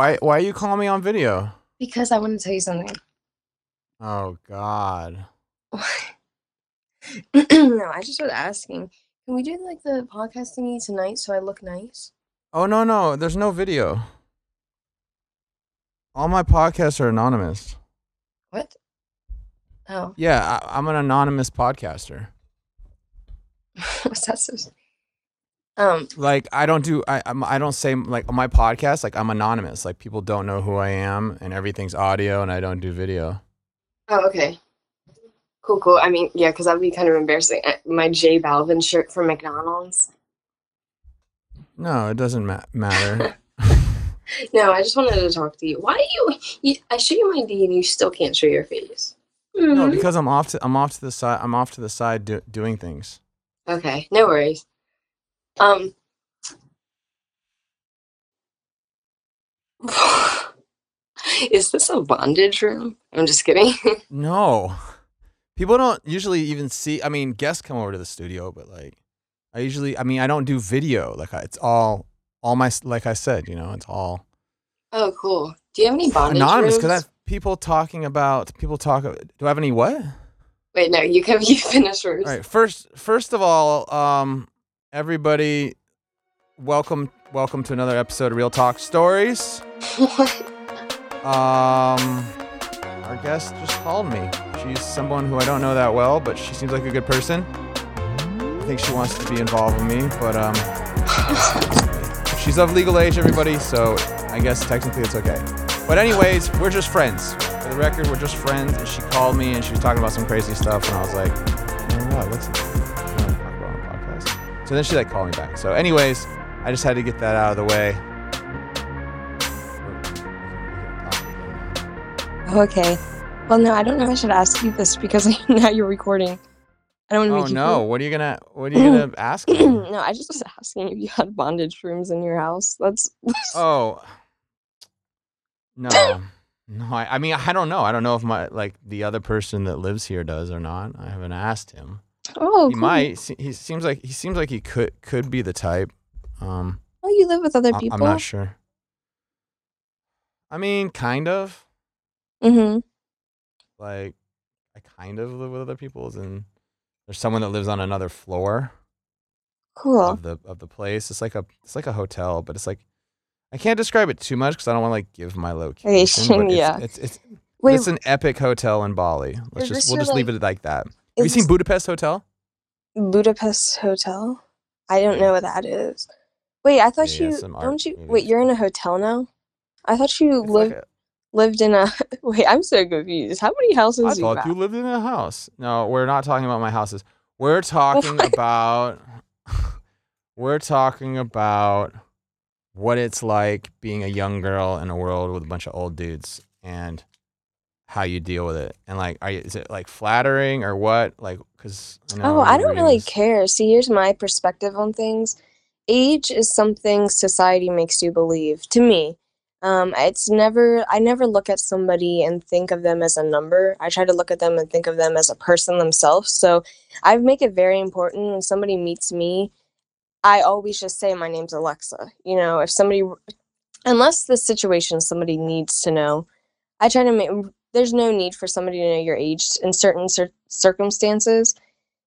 why why are you calling me on video? Because I want to tell you something. Oh God. no, I just was asking. Can we do like the podcast thingy tonight so I look nice? Oh no no, there's no video. All my podcasts are anonymous. What? Oh, Yeah, I, I'm an anonymous podcaster. what's that? So... Um. Like I don't do I I'm, I don't say like on my podcast like I'm anonymous. Like people don't know who I am and everything's audio and I don't do video. Oh, okay. Cool, cool. I mean, yeah, because that'd be kind of embarrassing. My J Balvin shirt from McDonald's. No, it doesn't ma- matter. No, I just wanted to talk to you. Why do you? you I show you my D and you still can't show your face. no, Mhm. because I'm off to I'm off to the side. I'm off to the side do, doing things. Okay, no worries. Um. Is this a bondage room? I'm just kidding. No. People don't usually even see I mean, guests come over to the studio, but like I usually I mean, I don't do video. Like I, it's all all my like I said, you know, it's all oh, cool. Do you have any bondage anonymous rooms? cuz I have people talking about people talk Do I have any what? Wait, no, you can you finish first. All right, first first of all, um everybody welcome welcome to another episode of Real Talk Stories. Um, our guest just called me. She's someone who I don't know that well, but she seems like a good person. I think she wants to be involved with me, but um, she's of legal age, everybody. So I guess technically it's okay. But anyways, we're just friends. For the record, we're just friends. And she called me and she was talking about some crazy stuff, and I was like, oh, wow, what's this? So then she like called me back. So anyways, I just had to get that out of the way. Oh, okay. Well, no, I don't know if I should ask you this because now you're recording. I don't want to Oh make you no! What are you gonna What are you gonna ask no, I just was asking if you had bondage rooms in your house. That's Oh no, no. I, I mean, I don't know. I don't know if my like the other person that lives here does or not. I haven't asked him. Oh, he cool. might. He seems like he seems like he could could be the type. Um, Oh, you live with other people. I'm not sure. I mean, kind of. Mm-hmm. Like, I kind of live with other people's, and there's someone that lives on another floor. Cool. of the of the place. It's like a it's like a hotel, but it's like I can't describe it too much because I don't want to like give my location. but it's, yeah. it's it's Wait, it's an epic hotel in Bali. Let's just we'll just leave like- it like that. Have you seen Budapest Hotel? Budapest Hotel? I don't know what that is. Wait, I thought Yeah, you don't you wait, you're in a hotel now? I thought you It's like lived a- lived in a wait, I'm so confused. How many houses I you thought you lived in a house. No, we're not talking about my houses. We're talking What? about we're talking about what it's like being a young girl in a world with a bunch of old dudes and how you deal with it. And like are you is it like flattering or what? Like cuz Oh, I don't really care. See, here's my perspective on things. Age is something society makes you believe. To me, um, it's never. I never look at somebody and think of them as a number. I try to look at them and think of them as a person themselves. So, I make it very important when somebody meets me. I always just say my name's Alexa. You know, if somebody, unless the situation somebody needs to know, I try to make. There's no need for somebody to know your age in certain cir- circumstances.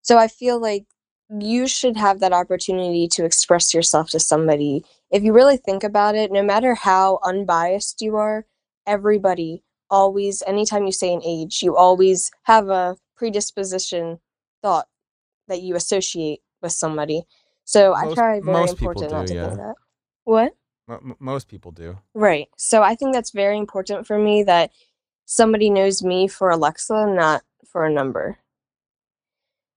So I feel like you should have that opportunity to express yourself to somebody. If you really think about it, no matter how unbiased you are, everybody always, anytime you say an age, you always have a predisposition thought that you associate with somebody. So I try very most important not to yeah. think that. What? M- most people do. Right. So I think that's very important for me that somebody knows me for Alexa, not for a number.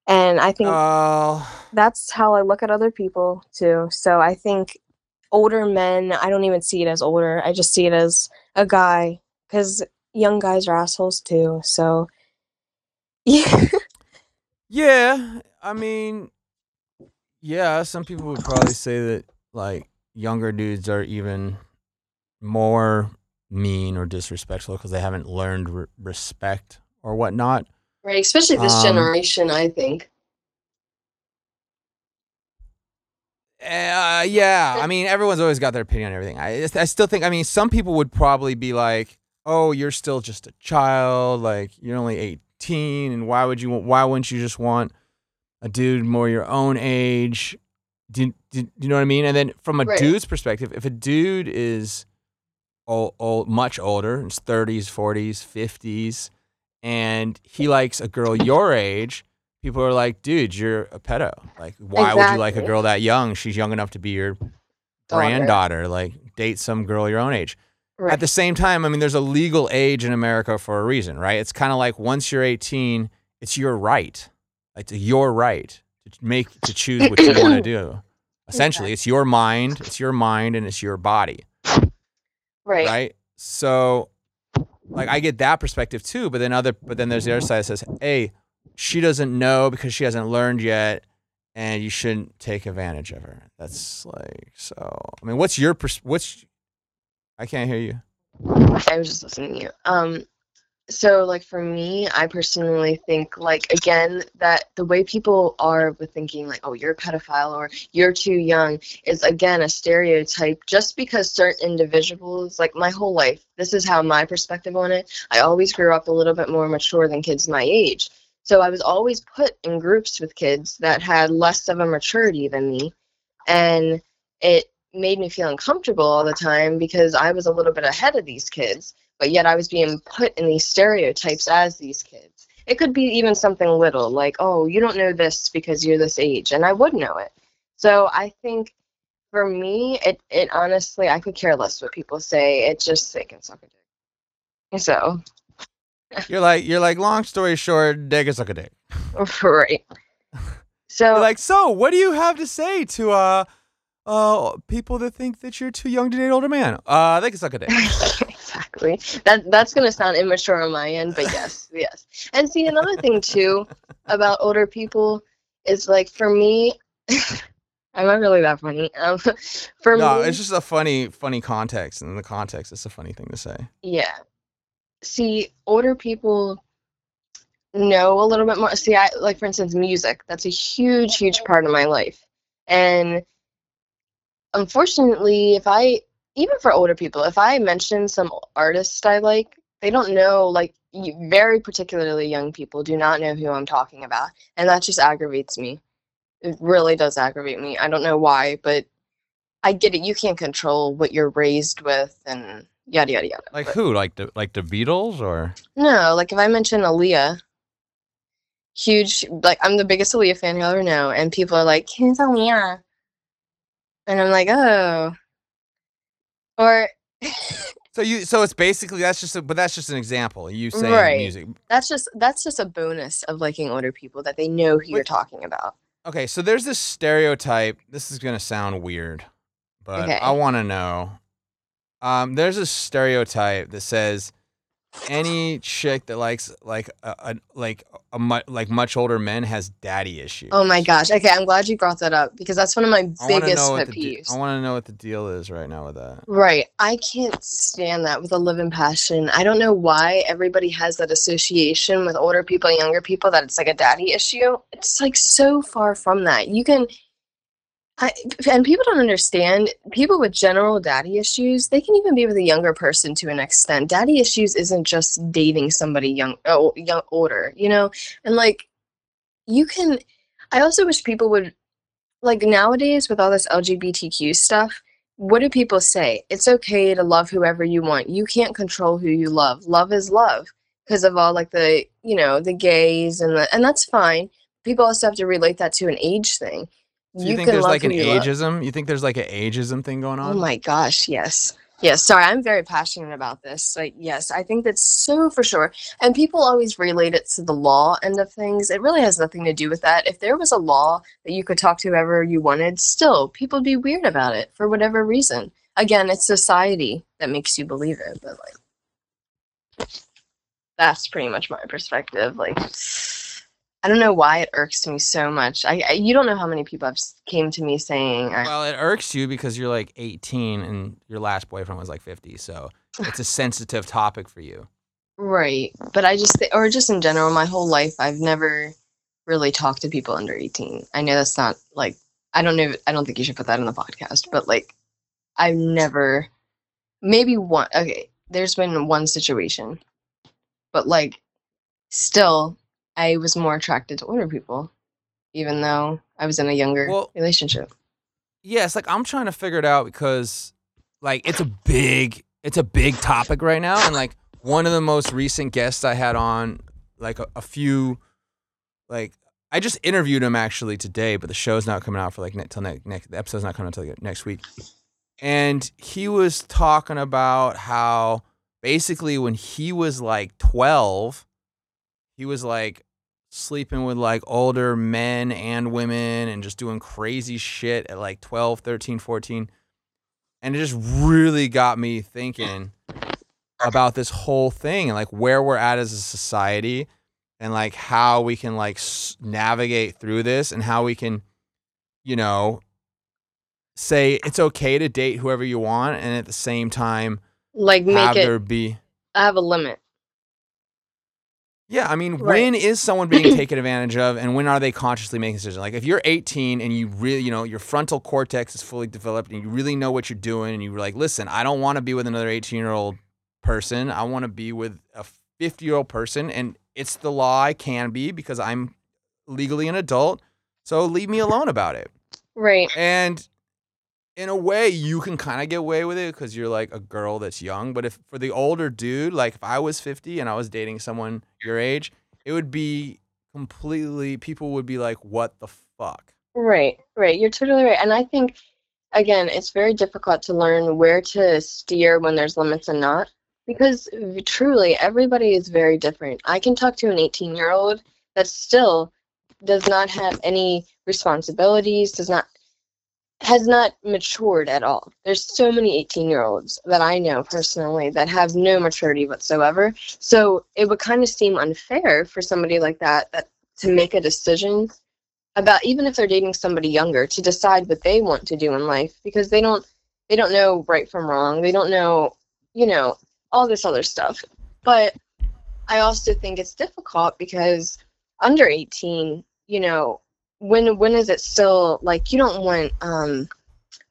And I think Oh, that's how I look at other people too. So I think older men, I don't even see it as older. I just see it as a guy because young guys are assholes too. So yeah, Yeah, I mean, yeah, some people would probably say that like younger dudes are even more mean or disrespectful because they haven't learned re- respect or whatnot. Right, especially this Um, generation, I think. Uh, yeah, I mean, everyone's always got their opinion on everything. I, I still think, I mean, some people would probably be like, "Oh, you're still just a child. Like, you're only 18, and why would you? Why wouldn't you just want a dude more your own age?" Do, do, do you know what I mean? And then from a Right. dude's perspective, if a dude is old, old, much older, in his 30s, 40s, 50s, and he likes a girl your age, people are like, dude, you're a pedo. Like, why would you like a girl that young? She's young enough to be your granddaughter. Like, date some girl your own age. Right. At the same time, I mean, there's a legal age in America for a reason, right? It's kind of like once you're 18, it's your right. It's your right to make to choose what you want to do. Essentially, it's your mind, it's your mind, and it's your body right. right? So, like, I get that perspective too. But then other, but then there's the other side that says, "Hey, she doesn't know because she hasn't learned yet, and you shouldn't take advantage of her." That's like so. I mean, what's your pers- what's? I can't hear you. I was just listening to you. Um, so like for me, I personally think like again that the way people are with thinking like, oh, you're a pedophile or you're too young is again a stereotype. Just because certain individuals, like my whole life, this is how my perspective on it. I always grew up a little bit more mature than kids my age. So I was always put in groups with kids that had less of a maturity than me, and it made me feel uncomfortable all the time because I was a little bit ahead of these kids, but yet I was being put in these stereotypes as these kids. It could be even something little, like, oh, you don't know this because you're this age, and I would know it. So I think for me, it, it honestly, I could care less what people say. It just they can suck a dick. So, You're like you're like. Long story short, dick is like a dick. right. So You're like, so what do you have to say to uh uh people that think that you're too young to date an older man? Uh, they can suck a dick. exactly. That that's gonna sound immature on my end, but yes, yes. And see another thing too about older people is like for me, I'm not really that funny. Um, for No, me, it's just a funny, funny context. And in the context, it's a funny thing to say. yeah. See, older people know a little bit more. See, I like for instance, music. That's a huge, huge part of my life, and unfortunately, if I even for older people, if I mention some artists I like, they don't know. Like very particularly young people do not know who I'm talking about, and that just aggravates me. It really does aggravate me. I don't know why, but I get it. You can't control what you're raised with, and yada yada yada. Like but- who? Like the like the Beatles or? no, like if I mention Aaliyah, huge, like I'm the biggest Aaliyah fan you'll ever know, and people are like, "Who's Aaliyah?" And I'm like, "Oh," or So you so it's basically that's just a, but that's just an example. You saying Right. music. that's just that's just a bonus of liking older people that they know who you're Wait. talking about. Okay, so there's this stereotype. This is gonna sound weird, but Okay. I want to know. Um, there's a stereotype that says any chick that likes like a, a like a mu- like much older men has daddy issues. Oh my gosh. Okay, I'm glad you brought that up because that's one of my I want to biggest know what pet the de- peeves. I want to know what the deal is right now with that. Right. I can't stand that with a living passion. I don't know why everybody has that association with older people and younger people that it's like a daddy issue. It's like so far from that. You can I, and people don't understand people with general daddy issues they can even be with a younger person to an extent daddy issues isn't just dating somebody young oh young older you know and like you can i also wish people would like nowadays with all this lgbtq stuff what do people say? It's okay to love whoever you want. You can't control who you love. Love is love because of all like the, you know, the gays and the and that's fine. People also have to relate that to an age thing. So you, think there's like an you love. ageism? You think there's like an ageism thing going oh on? Oh my gosh, yes. Yes, sorry, I'm very passionate about this. Like, yes, I think that's so for sure. And people always relate it to the law end of things. It really has nothing to do with that. If there was a law that you could talk to whoever you wanted, still, people would be weird about it for whatever reason. Again, it's society that makes you believe it, but like, that's pretty much my perspective. Like, I don't know why it irks me so much. I, I you don't know how many people have came to me saying, I, Well, it irks you because you're like 18 and your last boyfriend was like 50, so it's a sensitive topic for you. Right. But I just, thi- or just in general, my whole life, I've never really talked to people under 18. I know that's not like, I don't know. I don't think you should put that in the podcast, but like, I've never, maybe one. Okay, there's been one situation, but like, still, I was more attracted to older people, even though I was in a younger Well- relationship. Yeah, it's like I'm trying to figure it out because like it's a big it's a big topic right now and like one of the most recent guests I had on like a, a few like I just interviewed him actually today, but the show's not coming out for like ne- till next next the episode's not coming out till like, next week. And he was talking about how basically when he was like 12, he was like sleeping with like older men and women and just doing crazy shit at like 12, 13, 14. And it just really got me thinking about this whole thing and like where we're at as a society and like how we can like s- navigate through this and how we can you know say it's okay to date whoever you want and at the same time Like, make have it. there be I have a limit. Yeah, I mean, Right. when is someone being taken advantage of, and when are they consciously making a decision? Like, if you're 18 and you really, you know, your frontal cortex is fully developed, and you really know what you're doing, and you're like, listen, I don't want to be with another 18 year old person. I want to be with a 50 year old person, and it's the law I can be because I'm legally an adult. So leave me alone about it. Right. And in a way, you can kind of get away with it because you're like a girl that's young. But if for the older dude, like if I was 50 and I was dating someone your age, it would be completely, people would be like, what the fuck? Right, right. You're totally right. And I think, again, it's very difficult to learn where to steer when there's limits and not. Because truly, everybody is very different. I can talk to an 18 year old that still does not have any responsibilities, does not has not matured at all. There's so many 18 year olds that I know personally that have no maturity whatsoever. So it would kind of seem unfair for somebody like that that to make a decision about even if they're dating somebody younger to decide what they want to do in life because they don't they don't know right from wrong they don't know you know all this other stuff but i also think it's difficult because under 18 you know when when is it still like you don't want um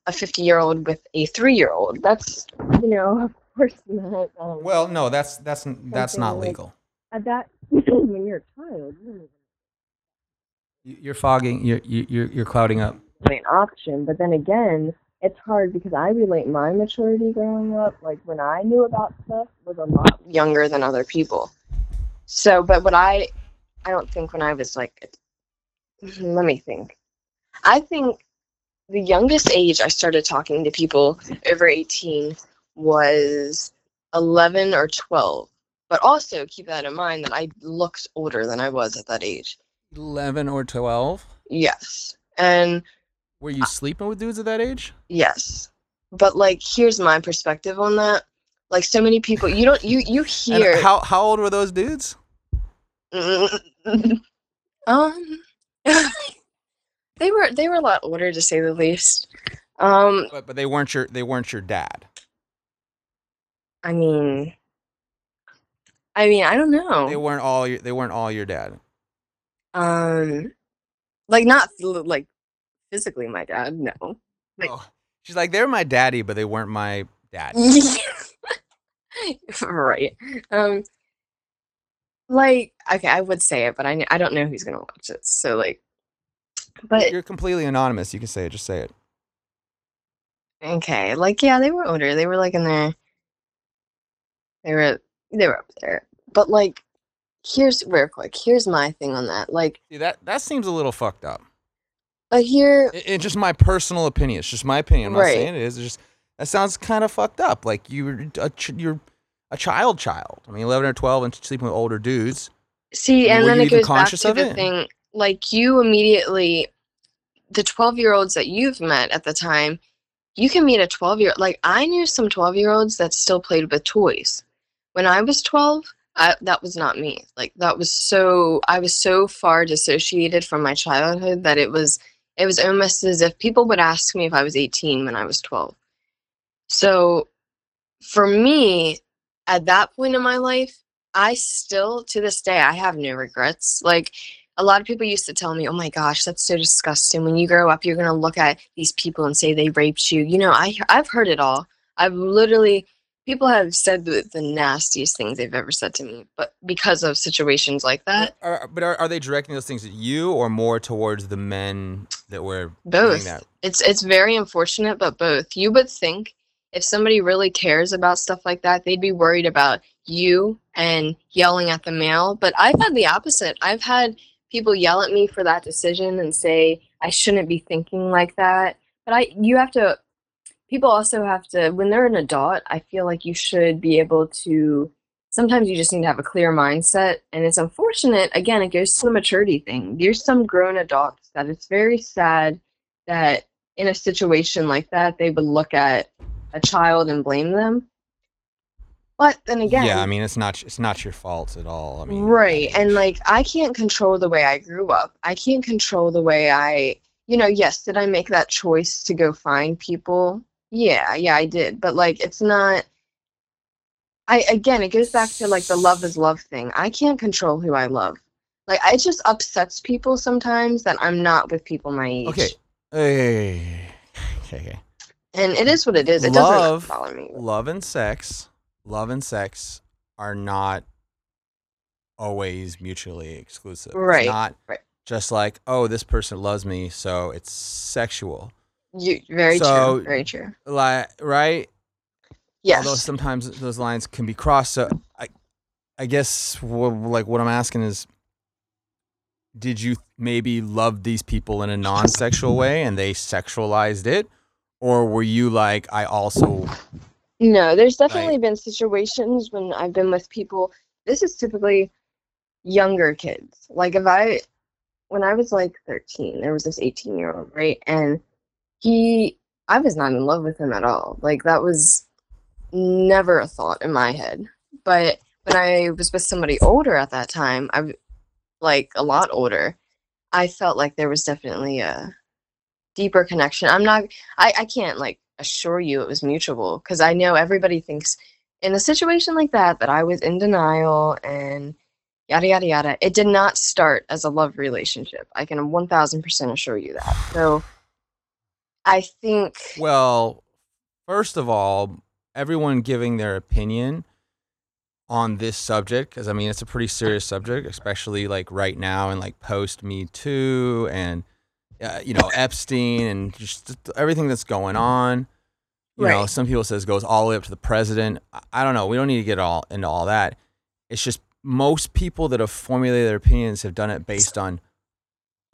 a 50 year old with a 3 year old that's you know of course not um, Well, no, that's that's that's not Something like- legal. at that when you're a child you don't even You- You're fogging. You're you're you're clouding up. an option. But then again, it's hard because I relate my maturity growing up, like when I knew about stuff, was a lot younger than other people. So, but what I, I don't think when I was like, let me think. I think the youngest age I started talking to people over 18 was 11 or 12. But also keep that in mind that I looked older than I was at that age. Eleven or twelve? Yes. And Were you sleeping with dudes at that age? Yes. But like here's my perspective on that. Like so many people you don't you you And hear how how old were those dudes? um they were they were a lot older to say the least. Um But but they weren't your they weren't your dad. I mean I mean I don't know. They weren't all your they weren't all your dad. Um like not like physically my dad, no. Like- Oh, she's like they're my daddy, but they weren't my dad. right. Um like okay, I would say it, but I I don't know who's to watch it. So like but You're completely anonymous. You can say it. Just say it. Okay, like yeah, they were older. They were like in their they were they were up there. But like here's real quick, here's my thing on that. Like See that that seems a little fucked up. uh, here It, it's just my personal opinion. It's just my opinion. I'm not Right. saying it is. It's just that sounds kind of fucked up. Like you're a you're a child child. I mean, 11 or 12 and sleeping with older dudes. see and then it goes back to of the it? thing like you immediately the 12 year olds that you've met at the time, you can meet a 12 year like I knew some 12 year olds that still played with toys. When I was 12, I, that was not me. Like that was so I was so far dissociated from my childhood that it was it was almost as if people would ask me if I was 18 when I was 12. So for me at that point in my life, I still to this day I have no regrets. Like a lot of people used to tell me, "Oh my gosh, that's so disgusting. When you grow up, you're going to look at these people and say they raped you." You know, I I've heard it all. I've literally people have said the, the nastiest things they've ever said to me, but because of situations like that, Are, but are, are they directing those things at you or more towards the men that were both. that? It's it's very unfortunate, but both. You would think if somebody really cares about stuff like that, they'd be worried about you and yelling at the male. But I've had the opposite. I've had people yell at me for that decision and say I shouldn't be thinking like that. But I you have to people also have to when they're an adult, I feel like you should be able to sometimes you just need to have a clear mindset and it's unfortunate again it goes to the maturity thing. There's some grown adults that it's very sad that in a situation like that they would look at a child and blame them. But then again, Yeah, I mean it's not it's not your fault at all. I mean Right. And like I can't control the way I grew up. I can't control the way I, you know, yes, did I make that choice to go find people? Yeah, yeah, I did. But like it's not I again, it goes back to like the love is love thing. I can't control who I love. Like it just upsets people sometimes that I'm not with people my age. Okay. Hey. Okay, okay. And it is what it is. It Love- doesn't bother me. Love and sex, love and sex are not always mutually exclusive. It's Right, not right. just like, oh, this person loves me, so it's sexual. You very So- true. Very true. Like, right? Yes. Although sometimes those lines can be crossed. So I, I guess like what I'm asking is, did you maybe love these people in a non-sexual way and they sexualized it, or were you like, I also No, there's definitely been situations when I've been with people. This is typically younger kids. Like if I, when I was like 13, there was this 18 year old, right? And he, I was not in love with him at all. Like that was never a thought in my head. But when I was with somebody older at that time, I, like a lot older, I felt like there was definitely a deeper connection. I'm not, I, I can't like assure you it was mutual because I know everybody thinks in a situation like that that I was in denial and yada yada yada. It did not start as a love relationship. I can 1000% assure you that. So I think Well, first of all, everyone giving their opinion on this subject, because I mean, it's a pretty serious subject, especially like right now and like post Me Too and, uh, you know, Epstein and just everything that's going on. You know, some people says goes all the way up to the president. I- don't know. We don't need to get all into all that. It's just most people that have formulated their opinions have done it based on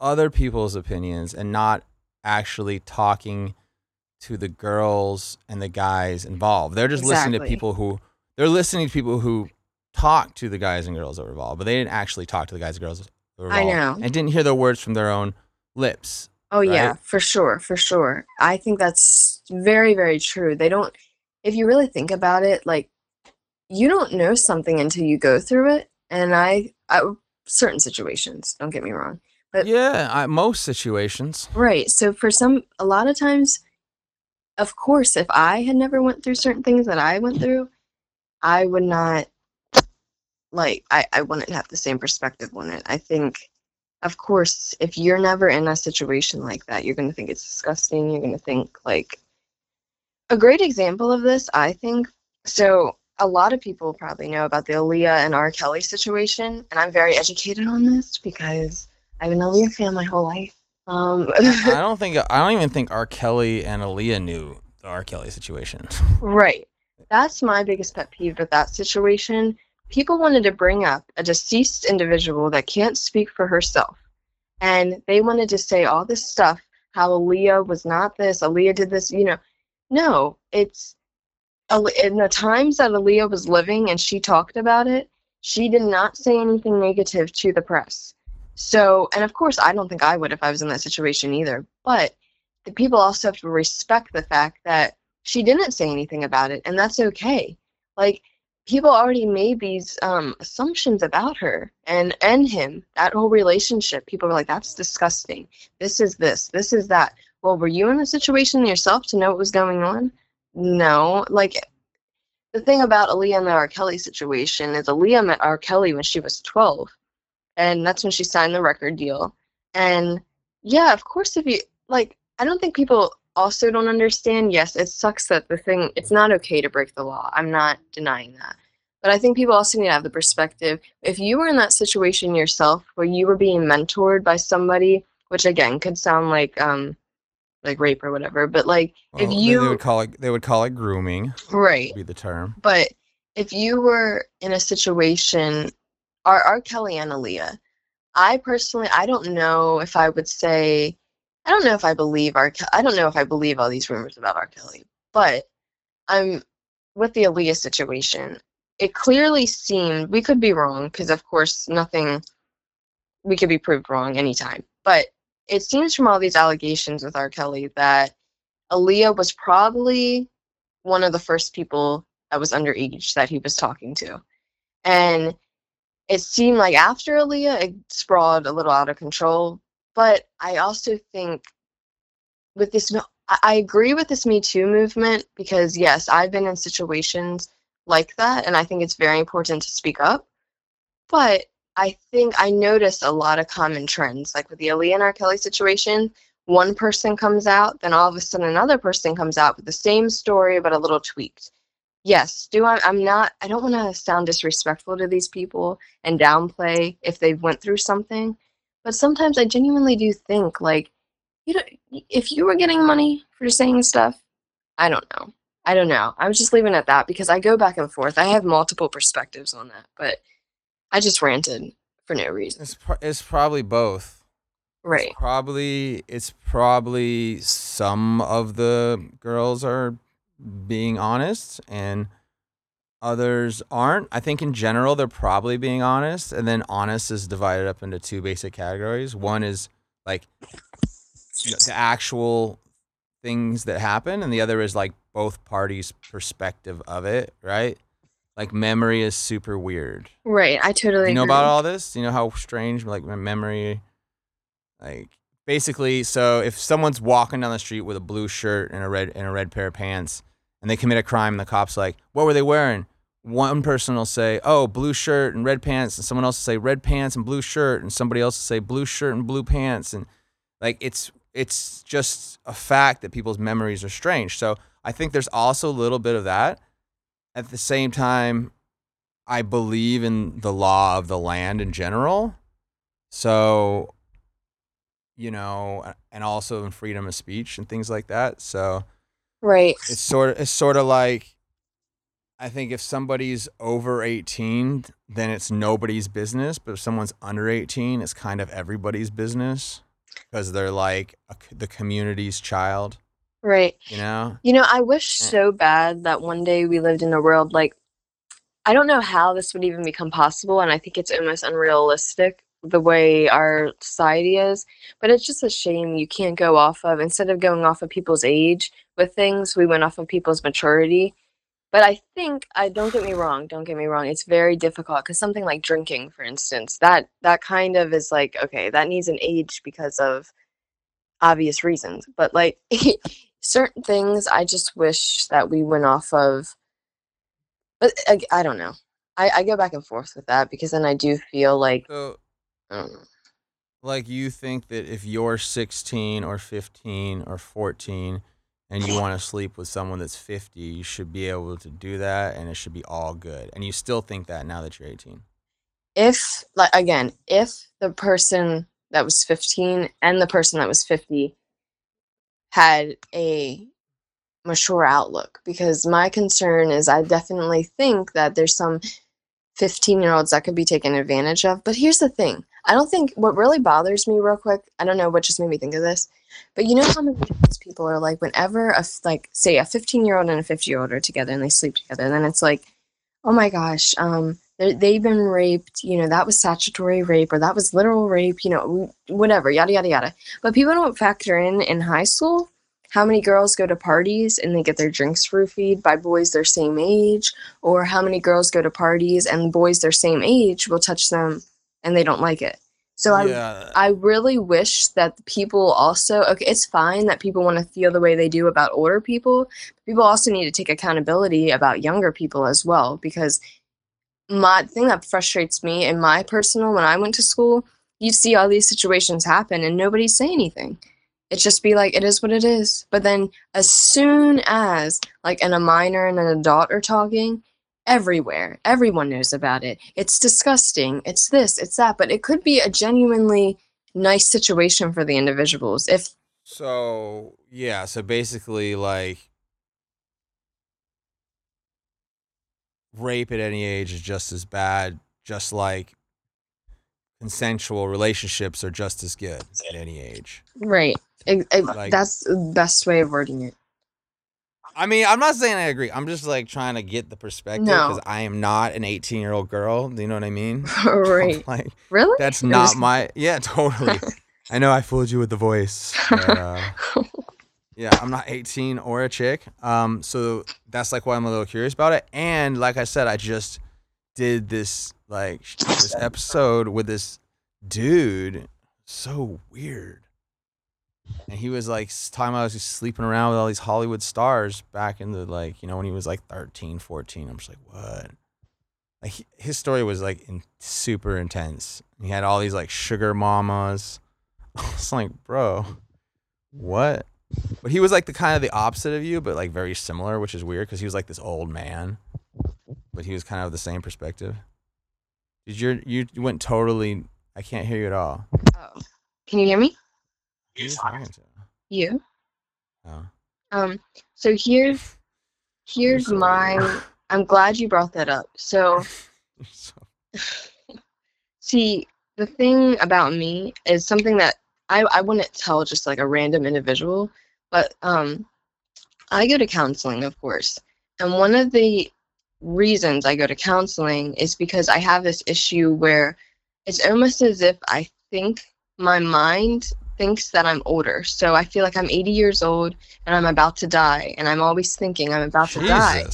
other people's opinions and not actually talking to the girls and the guys involved. They're just listening to people who they're listening to people who talk to the guys and girls that were involved, but they didn't actually talk to the guys and girls that were I know. and didn't hear the words from their own lips. Oh yeah, for sure, for sure. I think that's very, very true. They don't if you really think about it, like you don't know something until you go through it. And I I certain situations, don't get me wrong. But Yeah, I, most situations. right. So for some a lot of times of course if I had never went through certain things that I went through, I would not like I, I wouldn't have the same perspective on it. I think of course if you're never in a situation like that, you're gonna think it's disgusting, you're gonna think like a great example of this, I think so a lot of people probably know about the Aaliyah and R. Kelly situation, and I'm very educated on this because I've been an Aaliyah fan my whole life. Um, I don't think I don't even think R. Kelly and Aaliyah knew the R. Kelly situation. Right. That's my biggest pet peeve with that situation. People wanted to bring up a deceased individual that can't speak for herself. And they wanted to say all this stuff, how Aaliyah was not this, Aaliyah did this, you know. No, it's in the times that Aaliyah was living and she talked about it, she did not say anything negative to the press. So, and of course, I don't think I would if I was in that situation either. But the people also have to respect the fact that she didn't say anything about it and that's okay like people already made these um, assumptions about her and and him that whole relationship people were like that's disgusting this is this this is that well were you in the situation yourself to know what was going on no like the thing about Aaliyah and the R. Kelly situation is Aaliyah met R. Kelly when she was 12 and that's when she signed the record deal. And yeah, of course, if you like, I don't think people also don't understand. Yes, it sucks that the thing. It's not okay to break the law. I'm not denying that. But I think people also need to have the perspective. If you were in that situation yourself, where you were being mentored by somebody, which again could sound like um, like rape or whatever, but like Well, if you they would call it they would call it grooming. right, Would be the term. but if you were in a situation, are R. Kelly and Aaliyah, I personally, I don't know if I would say, I don't know if I believe R. I don't know if I believe all these rumors about R. Kelly, but I'm with the Aaliyah situation. It clearly seemed we could be wrong because, of course, nothing we could be proved wrong anytime. But it seems from all these allegations with R. Kelly that Aaliyah was probably one of the first people that was underage that he was talking to. And it seemed like after Aaliyah, it sprawled a little out of control. But I also think with this, I- agree with this Me Too movement because, yes, I've been in situations like that. And I think it's very important to speak up. But I think I noticed a lot of common trends. Like with the Aaliyah and R. Kelly situation, one person comes out, then all of a sudden another person comes out with the same story but a little tweaked. Yes, do I I'm not I don't want to sound disrespectful to these people and downplay if they went through something, but sometimes I genuinely do think like you know if you were getting money for saying stuff, I don't know. I don't know. I was just leaving it at that because I go back and forth. I have multiple perspectives on that, but I just ranted for no reason. It's pro- it's probably both. Right. It's probably it's probably some of the girls are being honest and others aren't. I think in general they're probably being honest and then honest is divided up into two basic categories. One is like the actual things that happen and the other is like both parties perspective of it, right? Like memory is super weird. Right. I totally you know agree. about all this? You know how strange like my memory like basically so if someone's walking down the street with a blue shirt and a red and a red pair of pants and they commit a crime and the cops like, "What were they wearing?" One person will say, "Oh, blue shirt and red pants," and someone else will say red pants and blue shirt and somebody else will say blue shirt and blue pants and like it's it's just a fact that people's memories are strange. So, I think there's also a little bit of that. At the same time, I believe in the law of the land in general. So, you know, and also in freedom of speech and things like that. So Right. it's sort of it's sort of like I think if somebody's over 18, then it's nobody's business. But if someone's under 18, it's kind of everybody's business because they're like a the community's child. Right. You know? You know, I wish Eh. so bad that one day we lived in a world like I don't know how this would even become possible, and I think it's almost unrealistic the way our society is. But it's just a shame you can't go off of instead of going off of people's age with things, we went off of people's maturity. But I think I don't get me wrong, don't get me wrong, it's very difficult because something like drinking, for instance, that that kind of is like okay, that needs an age because of obvious reasons. But like certain things I just wish that we went off of. But I, I don't know. I, I go back and forth with that because then I do feel like So I don't know. like you think that if you're 16 or 15 or 14 and you want to sleep with someone that's 50 you should be able to do that and it should be all good. And you still think that now that you're 18 if like again if the person that was 15 and the person that was 50 had a mature outlook because my concern is i definitely think that there's some 15 year olds that could be taken advantage of but here's the thing. I don't think what really bothers me real quick i don't know what just made me think of this but you know how many people are like whenever a like say a 15 year old and a 50 year old are together and they sleep together then it's like oh my gosh um they- they've been raped you know that was statutory rape or that was literal rape you know whatever yada yada yada. But people don't factor in in high school how many girls go to parties and they get their drinks roofied by boys their same age or how many girls go to parties and boys their same age will touch them and they don't like it so i yeah I really wish that people also okay, it's fine that people want to feel the way they do about older people. People also need to take accountability about younger people as well because my thing that frustrates me in my personal when I went to school, you see all these situations happen and nobody say anything. It just be like it is what it is. But then as soon as like and a minor and an adult are talking, everywhere, everyone knows about it. It's disgusting. It's this, it's that. But it could be a genuinely nice situation for the individuals. If So yeah, so basically like rape at any age is just as bad, just like consensual relationships are just as good at any age. right. It, it- Like- that's the best way of wording it. I mean, I'm not saying I agree. I'm just like trying to get the perspective No. because I am not an 18 year old girl. Do you know what I mean? right. like Really? that's I'm not just- my. Yeah, totally. I know I fooled you with the voice. But, uh, yeah, I'm not 18 or a chick. Um, so that's like why I'm a little curious about it. And like I said, I just did this like this episode with this dude. So weird. And he was like s- talking about just sleeping around with all these Hollywood stars back in the like, you know, when he was like 13, 14. I'm just like, what? Like his story was like in, super intense. He had all these like sugar mamas. I was like, bro, what? But he was like the kind of the opposite of you, but like very similar, which is weird because he was like this old man, but he was kind of the same perspective. Did you you went totally? I can't hear you at all. Oh. Can you hear me? Who are you talking to? You? Oh. Um, so here's here's so my. I'm glad you brought that up. So So- See, the thing about me is something that I, I wouldn't tell just like a random individual, but um, I go to counseling, of course. And one of the reasons I go to counseling is because I have this issue where it's almost as if I think my mind thinks that I'm older. So I feel like I'm 80 years old and I'm about to die. And I'm always thinking I'm about to die,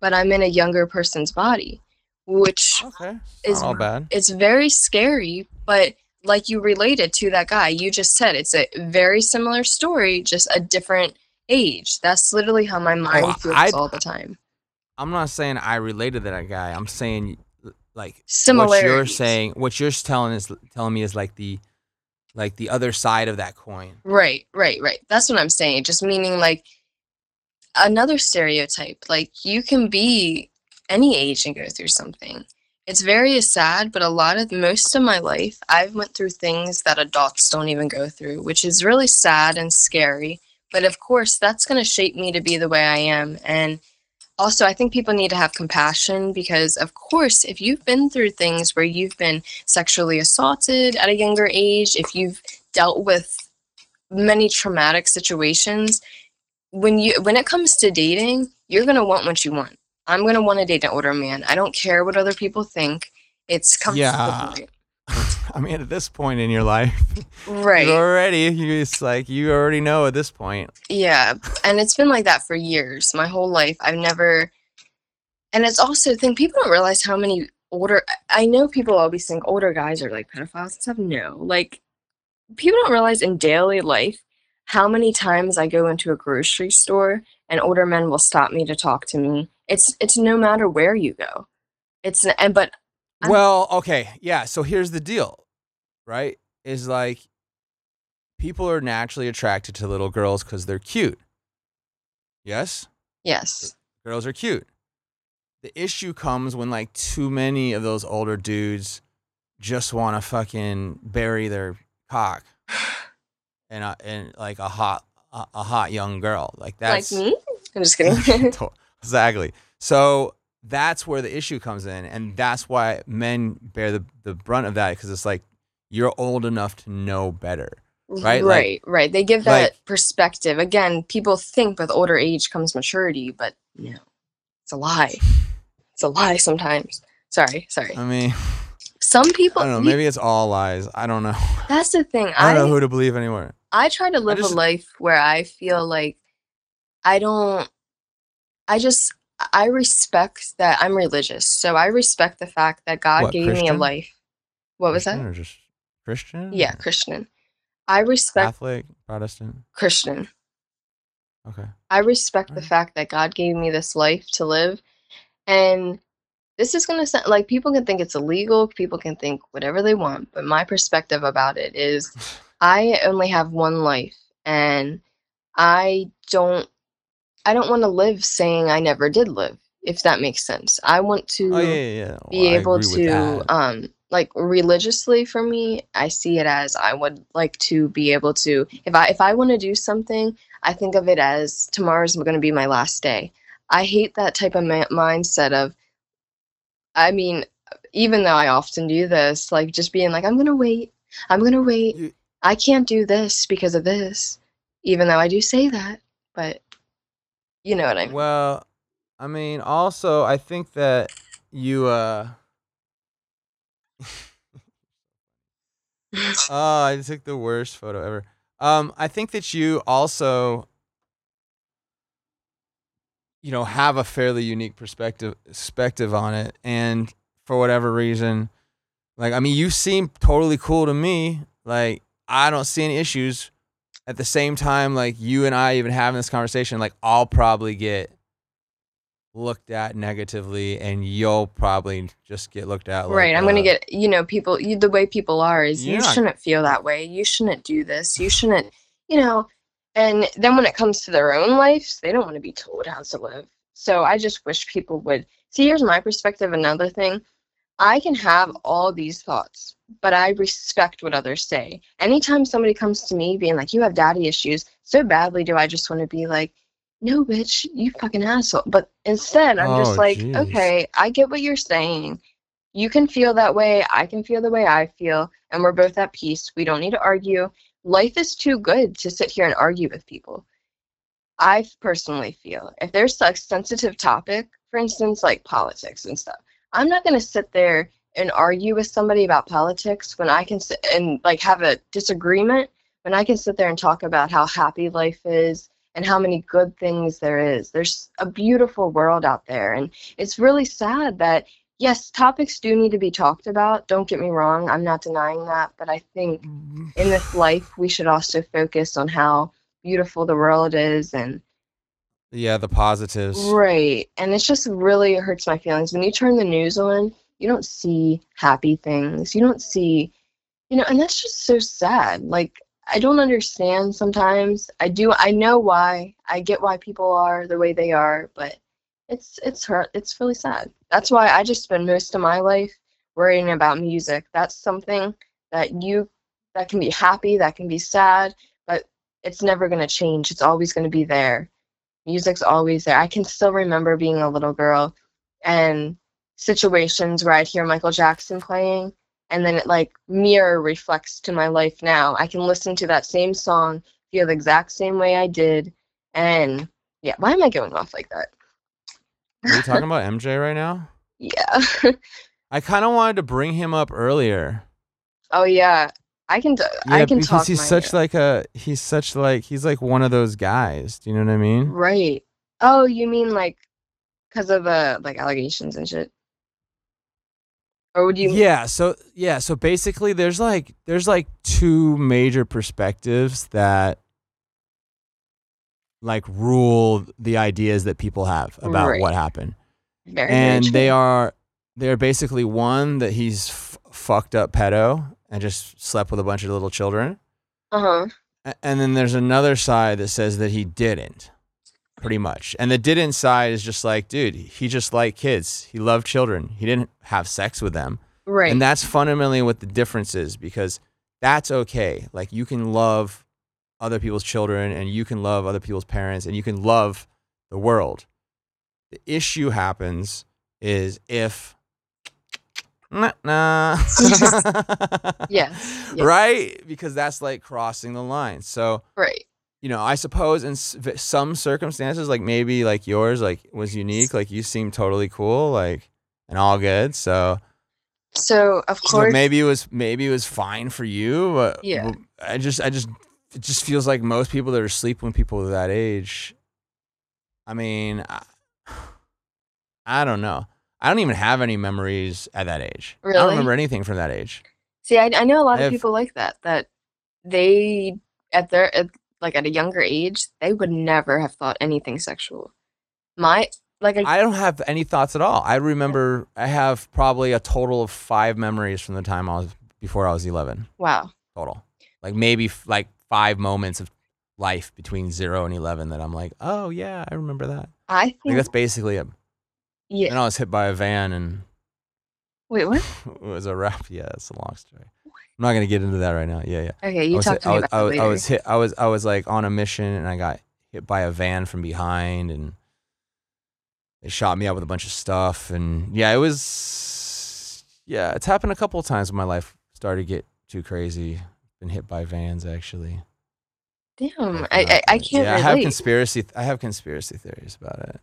but I'm in a younger person's body, which Okay. Is- all bad. it's very scary, but like you related to that guy, you just said it's a very similar story, just a different age. That's literally how my mind I- feels all the time. I'm not saying I related to that guy. I'm saying like what you're saying, what you're telling is telling me is like the like the other side of that coin. Right, right, right. That's what I'm saying. Just meaning like another stereotype. Like you can be any age and go through something. It's very sad, but a lot of most of my life I've went through things that adults don't even go through, which is really sad and scary. But of course, that's going to shape me to be the way I am. And also, I think people need to have compassion because, of course, if you've been through things where you've been sexually assaulted at a younger age, if you've dealt with many traumatic situations when you when it comes to dating you're going to want what you want. I'm going to want to date an older man. I don't care what other people think. It's the Yeah. I mean, at this point in your life, right. you already you it's like you already know at this point. yeah and it's been like that for years my whole life. I've never and it's also thing people don't realize how many older i know people always think older guys are like pedophiles and stuff. No like people don't realize in daily life how many times i go into a grocery store and older men will stop me to talk to me. It's it's no matter where you go. It's and but I'm- Well, okay, yeah. So here's the deal, right? Is like people are naturally attracted to little girls because they're cute. Yes, yes girls are cute. The issue comes when like too many of those older dudes just want to fucking bury their cock and uh, a in like a hot a, a hot young girl. Like that's like me i'm just kidding exactly. So that's where the issue comes in, and mm. that's why men bear the, the brunt of that because it's like you're old enough to know better. Mm-hmm. Right, like- right right they give that like- perspective again people think with older age comes maturity but no it's a lie it's a lie sometimes sorry sorry I mean, some people I don't know. you- Maybe it's all lies. I don't know. that's the thing I i don't know who to believe anymore. i try to live just- a life where i feel like i don't i just i respect that i'm religious so i respect the fact that god What, gave me a Christian? life what was that Christian Or just Christian? yeah Or christian i respect Catholic, Protestant. christian Okay. I respect the Alright. fact that God gave me this life to live. And this is gonna sound like people can think it's illegal, people can think whatever they want, but my perspective about it is I only have one life and I don't I don't want to live saying I never did live, if that makes sense. I want to Oh yeah, yeah, be Well, I able to um like religiously for me i see it as i would like to be able to if i if i want to do something i think of it as tomorrow's going to be my last day. I hate that type of ma- mindset of i mean even though i often do this like just being like i'm going to wait i'm going to wait i can't do this because of this even though i do say that but you know what i mean Well, I mean, also, I think that you, uh, oh, I took the worst photo ever. Um, I think that you also, you know, have a fairly unique perspective perspective on it, and for whatever reason, like, I mean, you seem totally cool to me. Like, I don't see any issues. At the same time, like you and I even having this conversation, like I'll probably get looked at negatively and you'll probably just get looked at like, right i'm gonna uh, get you know people you, the way people are is you shouldn't feel that way. You shouldn't do this. You shouldn't you know and then when it comes to their own lives they don't want to be told how to live. So i just wish people would see here's my perspective another thing. I can have all these thoughts but i respect what others say. Anytime somebody comes to me being like you have daddy issues so badly do i just want to be like no bitch you fucking asshole. But instead i'm Oh, just like jeez. okay i get what you're saying. You can feel that way i can feel the way i feel and we're both at peace. We don't need to argue. Life is too good to sit here and argue with people. I personally feel if there's a sensitive topic for instance like politics and stuff i'm not going to sit there and argue with somebody about politics when i can sit and like have a disagreement when i can sit there and talk about how happy life is and how many good things there is. There's a beautiful world out there and it's really sad that yes topics do need to be talked about don't get me wrong i'm not denying that but i think mm-hmm. in this life we should also focus on how beautiful the world is and yeah the positives. Right and it's just really hurts my feelings. When you turn the news on you don't see happy things you don't see you know and that's just so sad like i don't understand sometimes. I do i know why i get why people are the way they are but it's it's hurt it's really sad. That's why i just spend most of my life worrying about music. That's something that you that can be happy that can be sad but it's never going to change. It's always going to be there. Music's always there. I can still remember being a little girl and situations where i'd hear michael jackson playing and then it like mirror reflects to my life now. I can listen to that same song feel the exact same way i did and yeah why am i going off like that? Are you talking about mj right now? Yeah. I kind of wanted to bring him up earlier. Oh yeah. I can t- yeah i can because talk he's such like a he's such like he's like one of those guys. Do you know what i mean? Right. Oh you mean like because of the like allegations and shit or would you yeah so yeah so basically there's like there's like two major perspectives that like rule the ideas that people have about Right. what happened. Very, and they are they're basically one that he's f- fucked up pedo and just slept with a bunch of little children. Uh-huh. And then there's another side that says that he didn't pretty much and the didn't side is just like dude he just liked kids he loved children he didn't have sex with them right and that's fundamentally what the difference is because that's okay. Like you can love other people's children and you can love other people's parents and you can love the world. The issue happens is if nah, nah. Yes, yes. Right? Because that's like crossing the line. So, right you know, I suppose in some circumstances, like maybe like yours, like was unique, like you seem totally cool, like and all good. So, so of so course maybe it was maybe it was fine for you. But Yeah. I just I just it just feels like most people that are sleeping with people that age. I mean, I, I don't know. I don't even have any memories at that age. I don't remember anything from that age. See, I, I know a lot I of have- people like that. That they at their at, like at a younger age, they would never have thought anything sexual. My Like I, I don't have any thoughts at all. I remember I have probably a total of five memories from the time I was before I was 11 wow. total. Like maybe f- like five moments of life between zero and 11 that I'm like, oh yeah, I remember that. I think think that's basically it. yeah. And I was hit by a van and Wait, what? it was a wrap. Yeah, it's a long story. I'm not gonna get into that right now. Yeah, yeah. Okay, I you talk to I me was, about I was, later. I was hit. I was I was like on a mission and I got hit by a van from behind and they shot me up with a bunch of stuff and yeah, it was yeah, it's happened a couple of times when my life started to get too crazy. Been hit by vans actually. Damn, I, I, I can't yeah, I have conspiracy. I have conspiracy theories about it.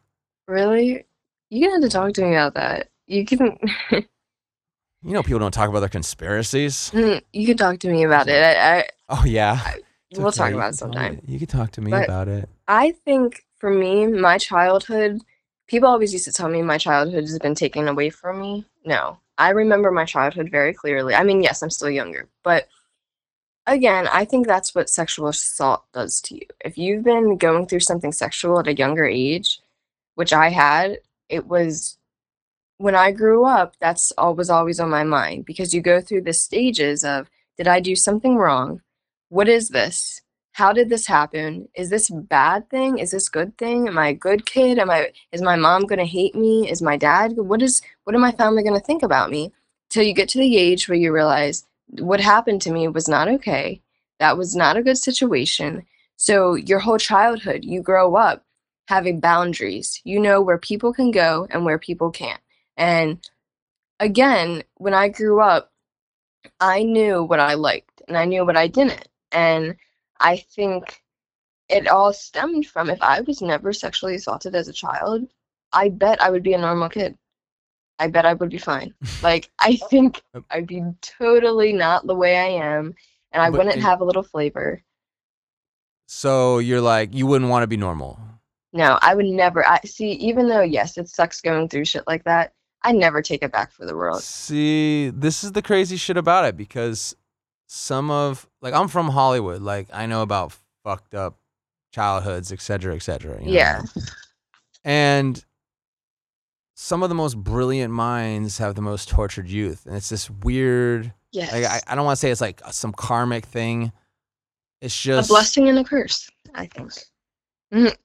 really? You're gonna have to talk to me about that. You can You know, people don't talk about their conspiracies. Mm, you can talk to me about it. I, I Oh yeah, It's we'll okay, talk about it can tell me- sometime. You can talk to me But- about it. I think for me, my childhood, people always used to tell me my childhood has been taken away from me. No, I remember my childhood very clearly. I mean, yes, I'm still younger, but again, I think that's what sexual assault does to you. If you've been going through something sexual at a younger age, which I had, it was when I grew up, that's all was always on my mind because you go through the stages of did I do something wrong? What is this? How did this happen? Is this bad thing? Is this good thing? Am I a good kid? Am I is my mom going to hate me? Is my dad what is what are my family going to think about me? Till you get to the age where you realize what happened to me was not okay. That was not a good situation. So your whole childhood, you grow up having boundaries. You know where people can go and where people can't. And again, when I grew up, I knew what I liked and I knew what I didn't. And I think it all stemmed from if I was never sexually assaulted as a child, I bet I would be a normal kid. I bet I would be fine. Like, I think I'd be totally not the way I am and I But wouldn't it- have a little flavor. So you're like, you wouldn't want to be normal. No, I would never. I see, even though, yes, it sucks going through shit like that, I never take it back for the world. See, this is the crazy shit about it because some of like I'm from Hollywood, like I know about fucked up childhoods, et cetera, et cetera. you know? Yeah. And some of the most brilliant minds have the most tortured youth. And it's this weird Yes. like I, I don't want to say it's like some karmic thing. It's just a blessing and a curse, I think. Mhm.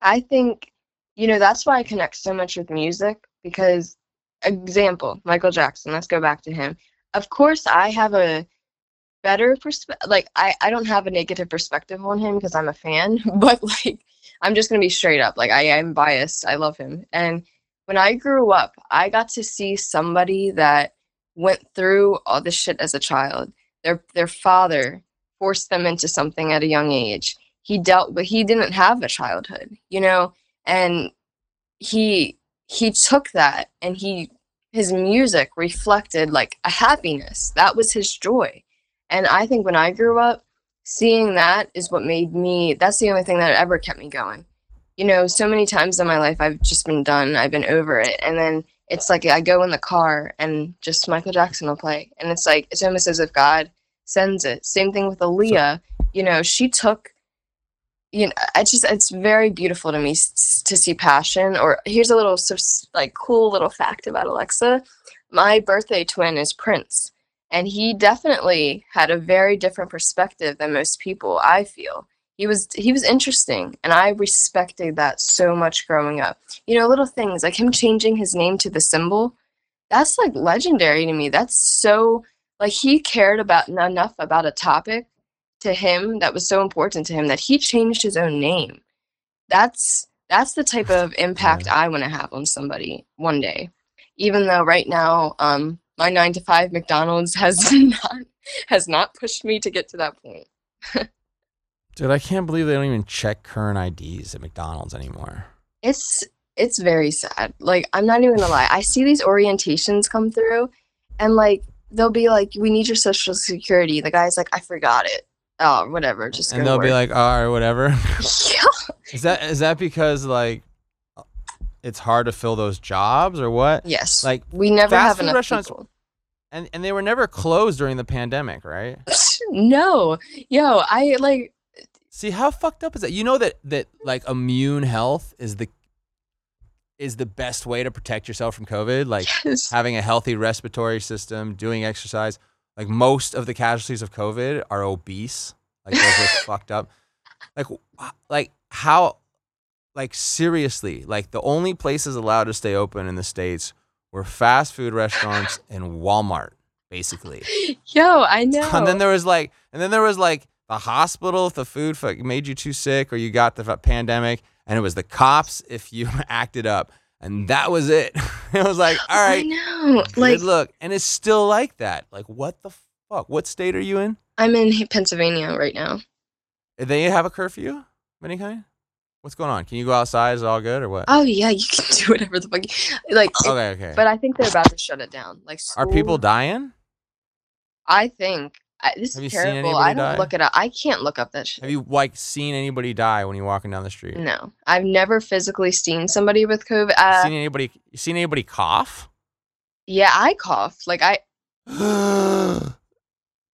I think, you know, that's why I connect so much with music because, example, Michael Jackson, let's go back to him. Of course, I have a better perspective. Like, I, I don't have a negative perspective on him because I'm a fan, but like, I'm just going to be straight up. Like, I am biased. I love him. And when I grew up, I got to see somebody that went through all this shit as a child. Their, their father forced them into something at a young age. He dealt but he didn't have a childhood, you know, and he he took that and he his music reflected like a happiness. That was his joy. And I think when I grew up, seeing that is what made me that's the only thing that ever kept me going. You know, so many times in my life I've just been done, I've been over it. And then it's like I go in the car and just Michael Jackson will play. And it's like it's almost as if God sends it. Same thing with Aaliyah. You know, she took. You know, I just it's very beautiful to me to see passion. Or here's a little like cool little fact about Alexa. My birthday twin is Prince, and he definitely had a very different perspective than most people. I feel he was he was interesting, and I respected that so much growing up. You know, little things like him changing his name to the symbol. That's like legendary to me. That's so like he cared about enough about a topic to him that was so important to him that he changed his own name. That's that's the type of impact i want to have on somebody one day. Even though right now um my nine to five mcdonald's has not has not pushed me to get to that point. Dude, I can't believe they don't even check current IDs at McDonald's anymore. it's it's very sad. Like i'm not even gonna lie. I see these orientations come through and like they'll be like we need your social security. The guy's like i forgot it oh whatever just and they'll to be work. like, all right, whatever. yeah is that is that because like it's hard to fill those jobs or what? yes Like we never have enough restaurants- people. and and they were never closed during the pandemic, right? no yo i like See how fucked up is that? You know that that like immune health is the is the best way to protect yourself from COVID. Like Yes. having a healthy respiratory system, doing exercise. Like most of the casualties of COVID are obese. Like those are fucked up. Like like how like seriously, like the only places allowed to stay open in the states were fast food restaurants and Walmart, basically. Yo, I know. And then there was like, and then there was like the hospital if the food made you too sick or you got the pandemic, and it was the cops if you acted up, and that was it. it was like, all right, I know. good Like look, and it's still like that. Like, what the fuck? What state are you in? I'm in Pennsylvania right now. They have a curfew of any kind? What's going on? Can you go outside? Is it all good or what? Oh yeah, you can do whatever the fuck. you- Like, okay, okay. but I think they're about to shut it down. Like, Are people dying? I think I, this Have is you seen terrible. I anybody don't die? look it up. I can't look up that shit. Have you like seen anybody die when you're walking down the street? No, I've never physically seen somebody with COVID. Uh, seen anybody? You seen anybody cough? yeah, I cough. Like I.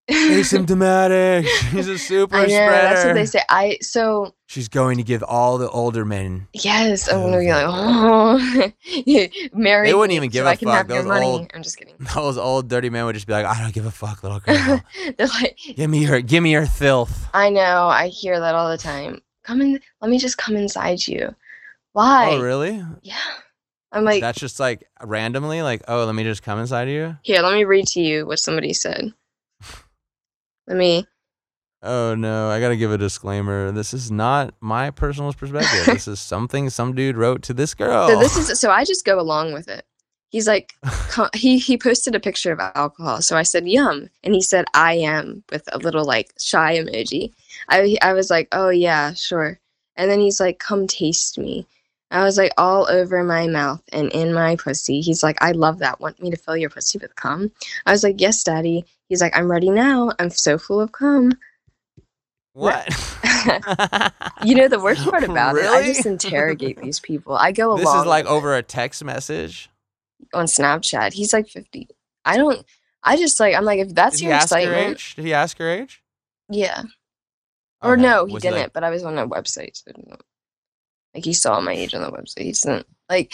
Asymptomatic. She's a super I know spreader. that's what they say. I so She's going to give all the older men. yes. Oh, I'm gonna be like, oh, marry. They wouldn't even so give a I can fuck. Those old- I'm just kidding. Those old dirty men would just be like, I don't give a fuck, little girl. They're like, give me your, give me your filth. I know. I hear that all the time. Come in. Let me just come inside you. Why? Oh, really? Yeah. I'm like, That's just like randomly, like, oh, let me just come inside of you. here. Let me read to you what somebody said. Let me. Oh no, I gotta give a disclaimer. This is not my personal perspective. this is something some dude wrote to this girl. So this is. So I just go along with it. He's like, he he posted a picture of alcohol. So I said, yum, and he said, I am with a little like shy emoji. I I was like, oh yeah, sure. And then he's like, come taste me. I was like all over my mouth and in my pussy. He's like, I love that. Want me to fill your pussy with cum? I was like, yes, daddy. He's like, I'm ready now. I'm so full of cum. what? You know the worst part about it, I just interrogate these people. I go along. This is like over a text message. on Snapchat. He's like 50. I don't. I just like. I'm like, if that's Did your excitement, age? Did he ask your age? yeah. Or no, he Was didn't. like- but I was on a website. So didn't like he saw my age on the website. He doesn't like.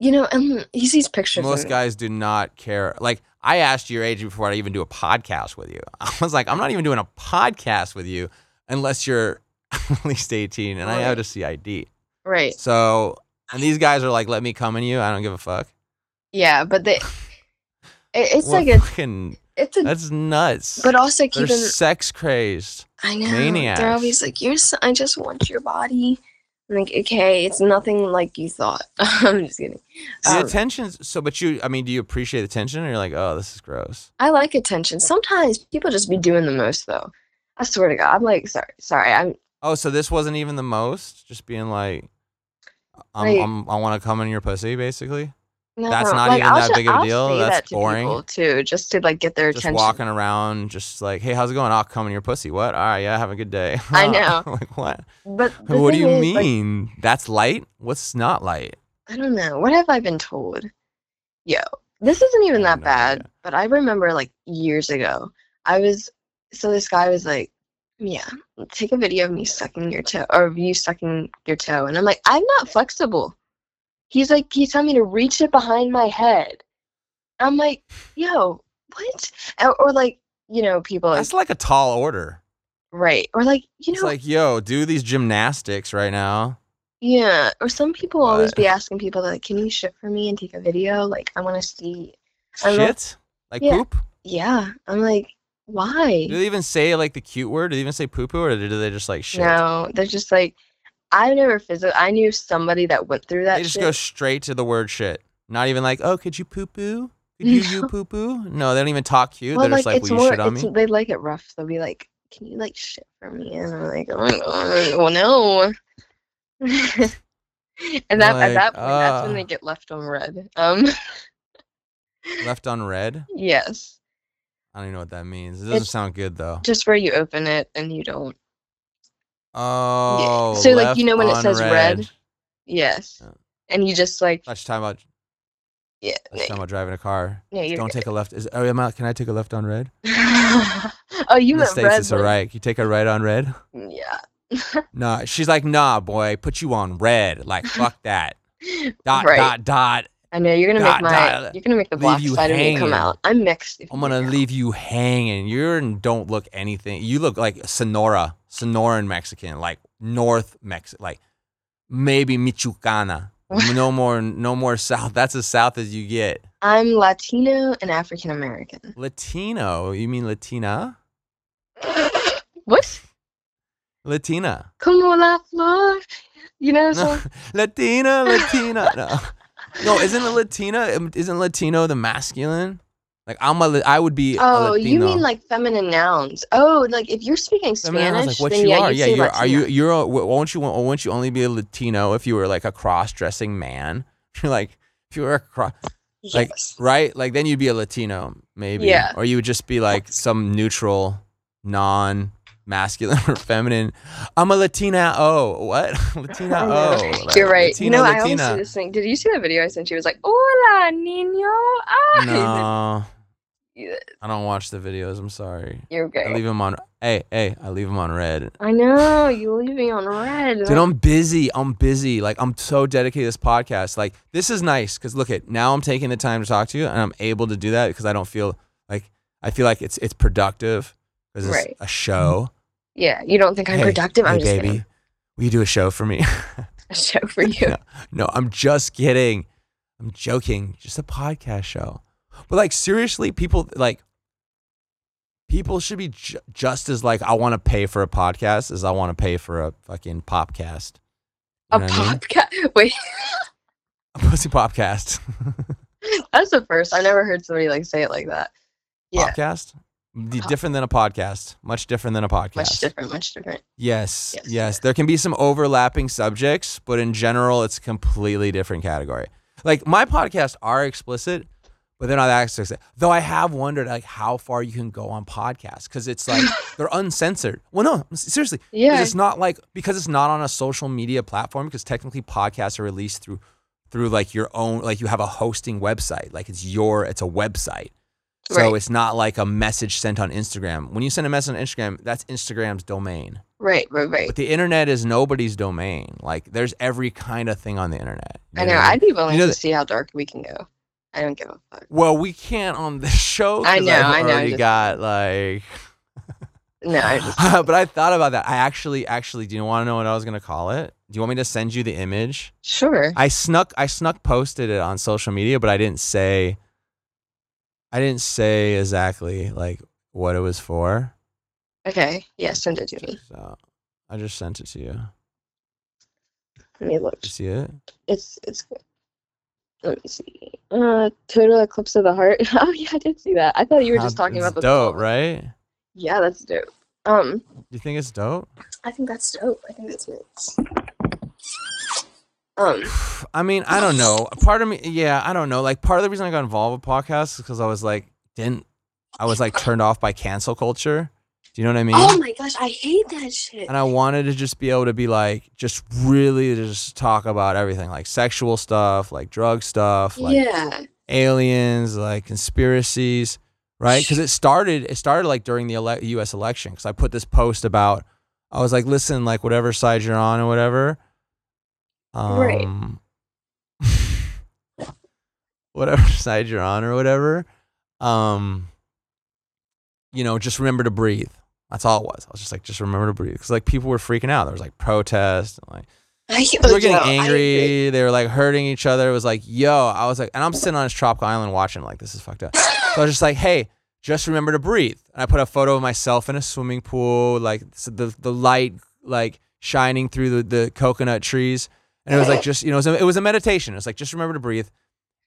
You know, and he sees pictures. most guys do not care. Like I asked your age before I even do a podcast with you. I was like, I'm not even doing a podcast with you unless you're at least 18, and I have Right. to see ID. Right. So, and these guys are like, let me come in you. I don't give a fuck. Yeah, but they. It's like a. fucking, It's a. that's nuts. But also They're keeping. sex crazed. I know. maniacs. They're always like, "You're. s- I just want your body." I'm like, okay, it's nothing like you thought. I'm just kidding. The Um, attention's so, but you, I mean, do you appreciate attention, or you're like, oh, this is gross? I like attention. Sometimes people just be doing the most though. I swear to God, I'm like, sorry, sorry. I'm Oh, so this wasn't even the most, just being like, I'm, Like- I'm, I want to come in your pussy, basically. No, That's not like, even I'll that ju- big of a I'll deal? That's that to boring. people too, just to like get their attention. just attention. walking around, just like, hey, how's it going? I'll come in your pussy. What? All right, yeah, have a good day. I know. like what? But What do you is, like, mean? That's light? What's not light? I don't know. What have I been told? Yo, this isn't even that bad, idea. but I remember like years ago, I was so this guy was like, "Yeah, take a video of me sucking your toe or of you sucking your toe," and I'm like, "I'm not flexible." He's like, he's telling me to reach it behind my head. I'm like, "Yo, what?" Or, or like, you know, people like, That's like a tall order. right, or like, you It's know, like, yo, do these gymnastics right now. Yeah, or some people always be asking people like, "Can you shit for me and take a video? Like, I want to see." I love- Shit? Like Yeah. poop? Yeah, I'm like, why? Do they even say like the cute word? Do they even say poo poo or do they just like shit? No, they're just like, I never physically. I knew somebody that went through that They just shit. go straight to the word shit. Not even like, oh, could you poo poo? Could you you No. poo poo? No, they don't even talk cute. well, They're just like like, it's will you shit on me? they like it rough. They'll be like, "Can you like shit for me?" And I'm like, "Oh well no." and that Like, at that point, that's when uh. they get left on red. Um, Left on red? yes, I don't even know what that means. It doesn't It's- sound good though. just where you open it and you don't. Oh, So, like, you know when it says on red? Yes, Yeah. and you just like, That's talking about yeah, that's talking about driving a car. yeah, you're Don't take a left. Is oh, am I- can I take a left on red? oh, you In the meant states, red. it's a right. You take a right on red. Yeah. Nah, she's like, nah, boy, put you on red. Like, fuck that. Dot Right. dot dot. I know you're gonna God, make my God, you're gonna make the black you side of me come out. I'm mixed. I'm gonna leave you hanging. You're don't look anything. You look like Sonora, Sonoran Mexican, like North Mexico, like maybe Michoacana. no more, no more South. That's as South as you get. I'm Latino and African American. Latino. You mean Latina? what? Latina. Como la flor. You know I'm No. Latina, Latina. No, no, isn't it Latina? Isn't Latino the masculine? Like I'm a, I would be. Oh, you mean like feminine nouns? Oh, like if you're speaking Feminine, Spanish, like, what then you yeah, are? Yeah, you're. Are you? You're A, won't you? Won't you only be a Latino if you were like a cross-dressing man? You're like, if you were a cross, like, right? Like then you'd be a Latino, maybe. Yeah. Or you would just be like some neutral, non-masculine or feminine. I'm a Latina. Oh, what? Latina. I. Oh, like, You're right. you Latina, know, I always Latina. do this thing. Did you see that video I sent you? It was like, "Hola, niño." Ah. No, I don't watch the videos. I'm sorry. You're I okay. leave them on. Hey, hey, I leave them on red. I know you leave me on red. Dude, I'm busy. I'm busy. Like I'm so dedicated to this podcast. Like this is nice because look at now I'm taking the time to talk to you and I'm able to do that because I don't feel like I feel like it's it's productive because it's Right. a show. yeah, you don't think I'm Hey, productive? I'm hey, just baby, kidding. will you do a show for me? A show for you. No. no, I'm just kidding. I'm joking. Just a podcast show. But like seriously, people like people should be ju- just as like I want to pay for a podcast as I want to pay for a fucking popcast. A You know what I mean? podcast. Wait, A pussy popcast. that's the first. I never heard somebody like say it like that. Yeah, Podcast? Pop- uh, Different than a podcast. Much different than a podcast. much different. Much different. Yes, yes. Yes. There can be some overlapping subjects, but in general, it's a completely different category. Like my podcasts are explicit, but they're not that explicit. Though I have wondered like how far you can go on podcasts because it's like they're uncensored. Well, no, seriously, Yeah. it's not like because it's not on a social media platform. Because technically, podcasts are released through through like your own like you have a hosting website. Like it's your it's a website. So Right. it's not like a message sent on Instagram. When you send a message on Instagram, that's Instagram's domain. Right. Right. Right. But the internet is nobody's domain. Like there's every kind of thing on the internet. I know. mean? I'd be willing know to see how dark we can go. I don't give a fuck. well, we can't on this show. I know, I know, Already just- got like. No, I just but I thought about that. I actually, actually, do you want to know what I was gonna call it? Do you want me to send you the image? sure. I snuck, I snuck posted it on social media, but I didn't say. I didn't say exactly like what it was for. Okay. Yeah. Send it to me. So I just sent it to you. Let me look. You see it? It's it's good. Let me see. Uh, total eclipse of the heart. Oh yeah, I did see that. I thought you were just talking it's about the dope, poem. right? Yeah, that's dope. Um, You think it's dope? I think that's dope. I think that's nice. I mean, I don't know. Part of me, yeah, I don't know. Like, part of the reason I got involved with podcasts is because I was like, didn't, I was like turned off by cancel culture. Do you know what I mean? oh my gosh, I hate that shit. and I wanted to just be able to be like, just really just talk about everything, like sexual stuff, like drug stuff, like yeah. aliens, like conspiracies, right? Because it started, it started like during the ele- U.S. election. Because I put this post about, I was like, listen, like whatever side you're on or whatever, Right. um, whatever side you're on or whatever, um, you know, just remember to breathe. That's all it was. I was just like, just remember to breathe. Because like people were freaking out. There was like protests and like I, they were getting yo, angry. They were like hurting each other. It was like, yo, I was like, and I'm sitting on this tropical island watching, like, this is fucked up. So I was just like, hey, just remember to breathe. And I put a photo of myself in a swimming pool, like the the light like shining through the, the coconut trees. And it was like just, you know, it was, a, it was a meditation. It was like, just remember to breathe.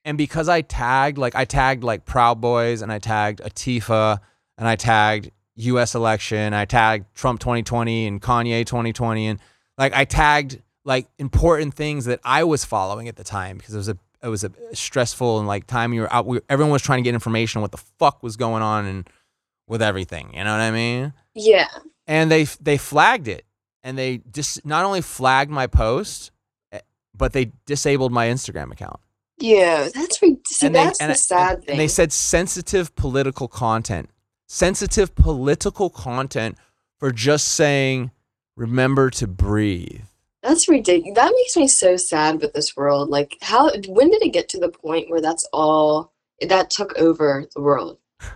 And because I tagged, like, I tagged like Proud Boys and I tagged Antifa and I tagged US election, I tagged Trump 2020 and Kanye 2020. And like, I tagged like important things that I was following at the time because it was a it was a stressful and like time you were out. We, everyone was trying to get information on what the fuck was going on and with everything. You know what I mean? Yeah. And they they flagged it and they just not only flagged my post, but they disabled my Instagram account. Yeah. That's see, and they, that's and, the sad and, thing. and they said sensitive political content, sensitive political content for just saying, remember to breathe. That's ridiculous. That makes me so sad with this world. Like, how, when did it get to the point where that's all that took over the world?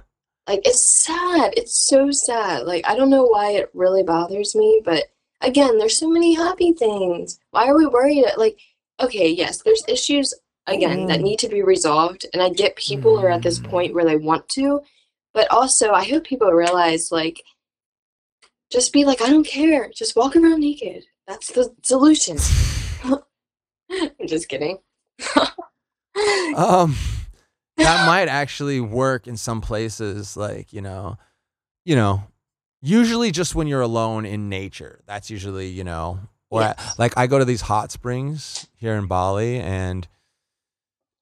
Like, it's sad. It's so sad. Like, I don't know why it really bothers me, but again, there's so many happy things. Why are we worried? Like, okay, yes, there's issues again that Mm. need to be resolved, and I get people are at this Mm. point where they want to, but also I hope people realize like just be like, I don't care. Just walk around naked. That's the solution. I'm just kidding. Um, that might actually work in some places, like you know, you know, usually just when you're alone in nature. That's usually you know, or I- Yes. like I go to these hot springs here in Bali, and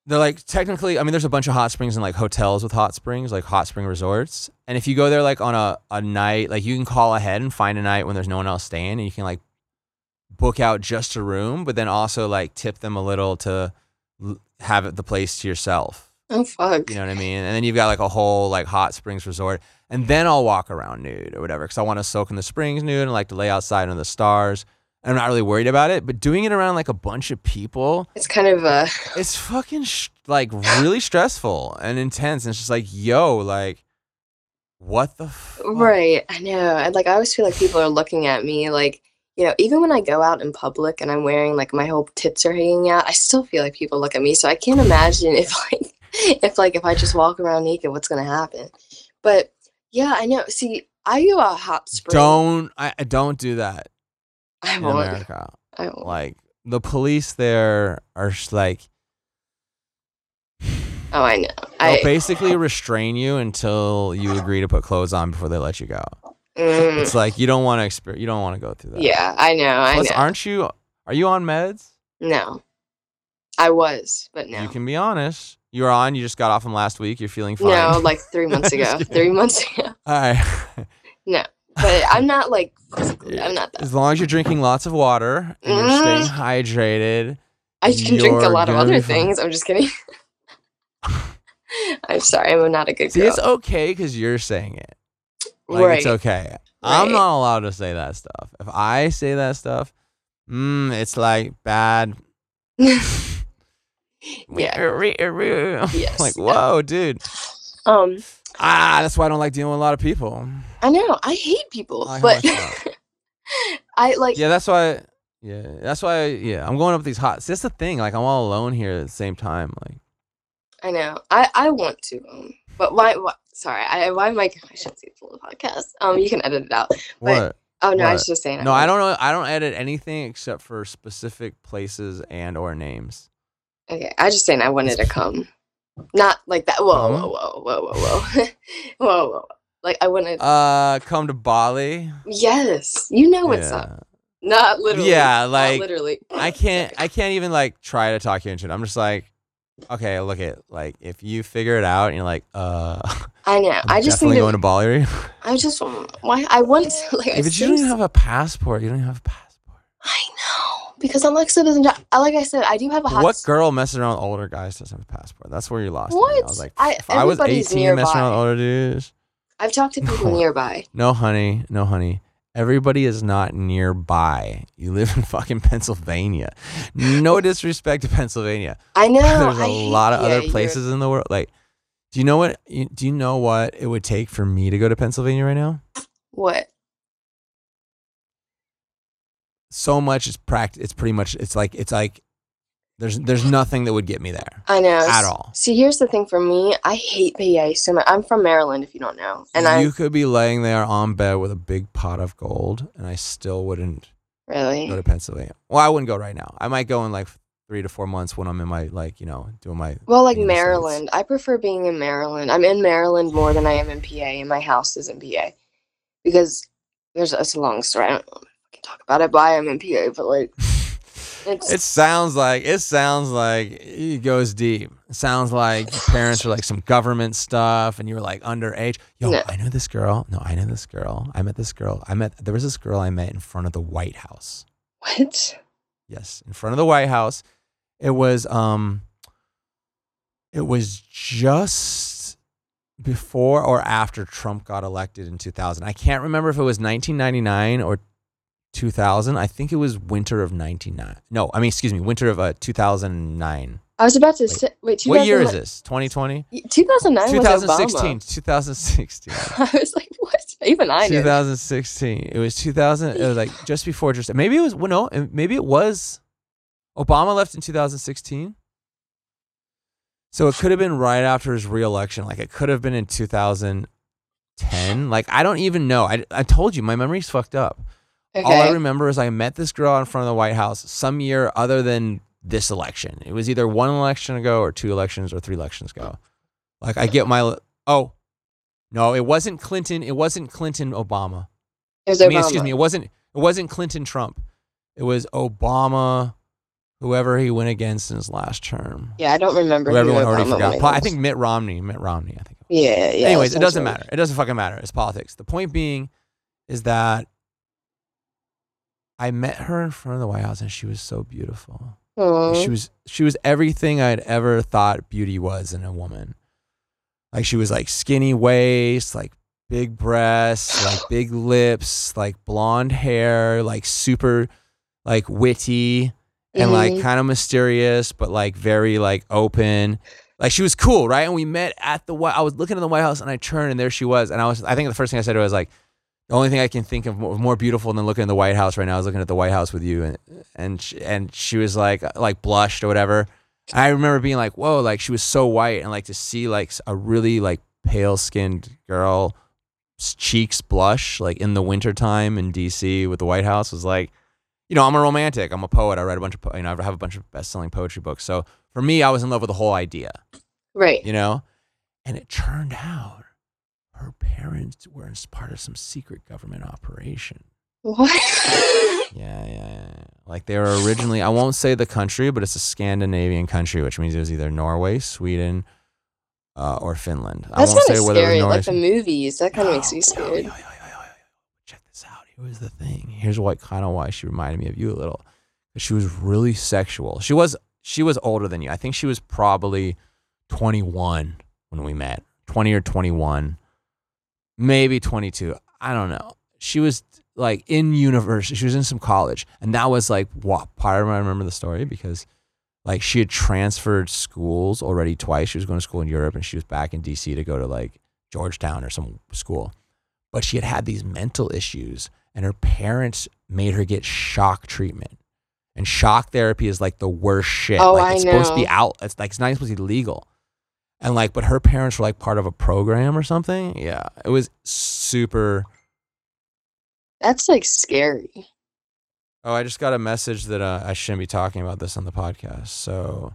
they're like technically. I mean, there's a bunch of hot springs and like hotels with hot springs, like hot spring resorts. And if you go there like on a a night, like you can call ahead and find a night when there's no one else staying, and you can like book out just a room, but then also like tip them a little to have the place to yourself. oh fuck. You know what I mean? And then you've got like a whole like hot springs resort, and then I'll walk around nude or whatever because I want to soak in the springs nude and like to lay outside under the stars. I'm not really worried about it, but doing it around like a bunch of people, It's kind of uh it's fucking sh- like really stressful and intense. And it's just like, yo, like, what the fuck? right. I know. And like I always feel like people are looking at me like you know, even when I go out in public and I'm wearing like my whole tits are hanging out, I still feel like people look at me. So I can't imagine if like if like if I just walk around naked, what's gonna happen. But yeah, I know. See, I go out hot spring. Don't I don't do that I in won't. America. I won't. Like the police there are like Oh, I know. they'll I basically restrain you until you agree to put clothes on before they let you go. mm, It's like you don't want to exper- you don't want to go through that. yeah, I know. I Plus, know. aren't you? Are you on meds? No, I was, but no. You can be honest. You're on. You just got off them last week. You're feeling fine. No, like three months ago. three months ago. All right. But I'm not like physically. I'm not that. As long as you're drinking lots of water and you're Mm. staying hydrated. I can drink a lot of other things. I'm just kidding. I'm sorry. I'm not a good See, girl. it's okay because you're saying it. Like right. it's okay. I'm not allowed to say that stuff. If I say that stuff, mm, it's like bad. yeah. Yes. Like whoa, dude. Um. Ah, that's why I don't like dealing with a lot of people. I know. I hate people, I but I like. Yeah, that's why. Yeah, that's why. Yeah, I'm going up these hot. That's the thing. Like I'm all alone here at the same time. Like I know. I I want to. Um. But why? why sorry. I why am I? I shouldn't say full podcast. Um. You can edit it out. what? Oh no. I was just saying. No, I don't know. I don't edit anything except for specific places and or names. Okay, I just saying I wanted to come. Not like that. Whoa, Come? whoa, whoa, whoa, whoa, whoa, whoa, whoa. Like I wanted. Uh, come to Bali. yes, you know what's up. Not literally. Yeah, not like, literally. I can't. I can't even like try to talk you into it. I'm just like, okay, look at like if you figure it out and you're like, uh, I know. I'm I just definitely think going to Bali. I just why I want to like. I but you don't even have a passport. You don't even have a passport. I know because Alexa doesn't. I Like I said, I do have a hot. What girl messing around older guys doesn't have a passport? That's where you lost me. I What? was like, I- I was everybody's 18 messing around older dudes. I've talked to people No. nearby. No, honey. No, honey. Everybody is not nearby. You live in fucking Pennsylvania. No disrespect to Pennsylvania. I know. There's I a hate- lot of yeah, other you're- places in the world. Like, do you know what? Do you know what it would take for me to go to Pennsylvania right now? What? So much. It's practice. It's pretty much. It's like. It's like. There's. There's nothing that would get me there I know. at all. See, here's the thing for me. I hate PA so much. I'm from Maryland, if you don't know, and I you could be laying there on bed with a big pot of gold, and I still wouldn't really. go to Pennsylvania. Well, I wouldn't go right now. I might go in like three to four months when I'm in my like you know doing my. Well, like the States. Maryland, I prefer being in Maryland. I'm in Maryland more than I am in PA, and my house is in PA because there's it's a long story. I don't I can talk about it, but I am in PA. But like, it's It sounds like it sounds like it goes deep. It sounds like parents are like some government stuff, and you were like underage. Yo, No. I know this girl. No, I know this girl. I met this girl. I met there was this girl I met in front of the White House. what? Yes, in front of the White House. It was um it was just before or after Trump got elected in 2000. I can't remember if it was 1999 or 2000. I think it was winter of 99. No, I mean, excuse me, winter of uh, 2009. I was about to Wait, say, wait, What year is this? 2020? 2009 was 2016. Obama. 2016. I was like, what? Even I knew. 2016. It was 2000. It was like just before just maybe it was well, no, and maybe it was Obama left in 2016. So it could have been right after his reelection. Like it could have been in 2010. Like I don't even know. I, I told you my memory's fucked up. Okay. All I remember is I met this girl in front of the White House some year other than this election. It was either one election ago or two elections or three elections ago. Like I get my oh no, it wasn't Clinton. It wasn't Clinton Obama. it was I Obama. excuse me, it wasn't it wasn't Clinton Trump. It was Obama, whoever he went against in his last term. Yeah, I don't remember. Who everyone already forgot. I think Mitt Romney. Mitt Romney. I think. Yeah, yeah. Anyways, it doesn't matter. It doesn't fucking matter. It's politics. The point being is that I met her in front of the White House and she was so beautiful. Aw. She was she was everything I'd ever thought beauty was in a woman. Like she was like skinny waist, like big breasts, like big lips, like blonde hair, like super like witty and like Mhm. kind of mysterious, but like very like open. Like she was cool, right? And we met at the White. I was looking at the White House, and I turned, and there she was. And I was, I think the first thing I said to her was like, the only thing I can think of more, more beautiful than looking at the White House right now is looking at the White House with you. And and she, and she was like like blushed or whatever. And I remember being like, whoa, like she was so white, and like to see like a really like pale skinned girl cheeks blush like in the wintertime in DC with the White House was like you know, I'm a romantic. I'm a poet. I write a bunch of, you know, I have a bunch of best-selling poetry books. So for me, I was in love with the whole idea, Right. you know. And it turned out her parents were in part of some secret government operation. What? Yeah, yeah, yeah. yeah. Like they were originally, I won't say the country, but it's a Scandinavian country, which means it was either Norway, Sweden, uh, or Finland. I That's won't kind say of whether it was scary. Norway. Like the movies, that kind of makes me no, scared. yo, yo, yo. Check this out. Here was the thing. Here's what kind of why she reminded me of you a little. She was really sexual. She was she was older than you. I think she was probably 21 when we met. 20 or 21. Maybe 22. I don't know. She was like in university. She was in some college. And that was like what part of I remember the story because like she had transferred schools already twice. She was going to school in Europe and she was back in DC to go to like Georgetown or some school. But she had had these mental issues and her parents made her get shock treatment. And shock therapy is like the worst shit. Oh, like I it's supposed to be out. It's like it's not even supposed to be legal. And like, but her parents were like part of a program or something. Yeah. It was super That's like scary. Oh, I just got a message that uh, I shouldn't be talking about this on the podcast. So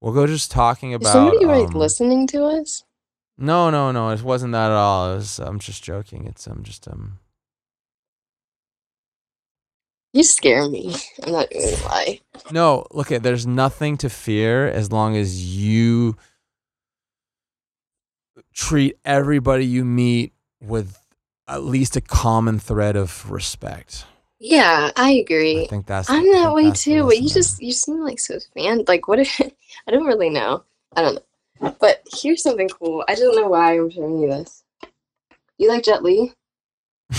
we'll go just talking Is about. somebody like um, listening to us? No, no, no. It wasn't that at all. It was, I'm just joking. It's i'm um just um. You scare me. I'm not gonna lie. No, look at. There's nothing to fear as long as you treat everybody you meet with at least a common thread of respect. Yeah, I agree. I think that's. I'm that way too, but you just you seem like so fan. Like what? If, I don't really know. I don't know. But here's something cool. I don't know why I'm showing you this. You like Jet Li?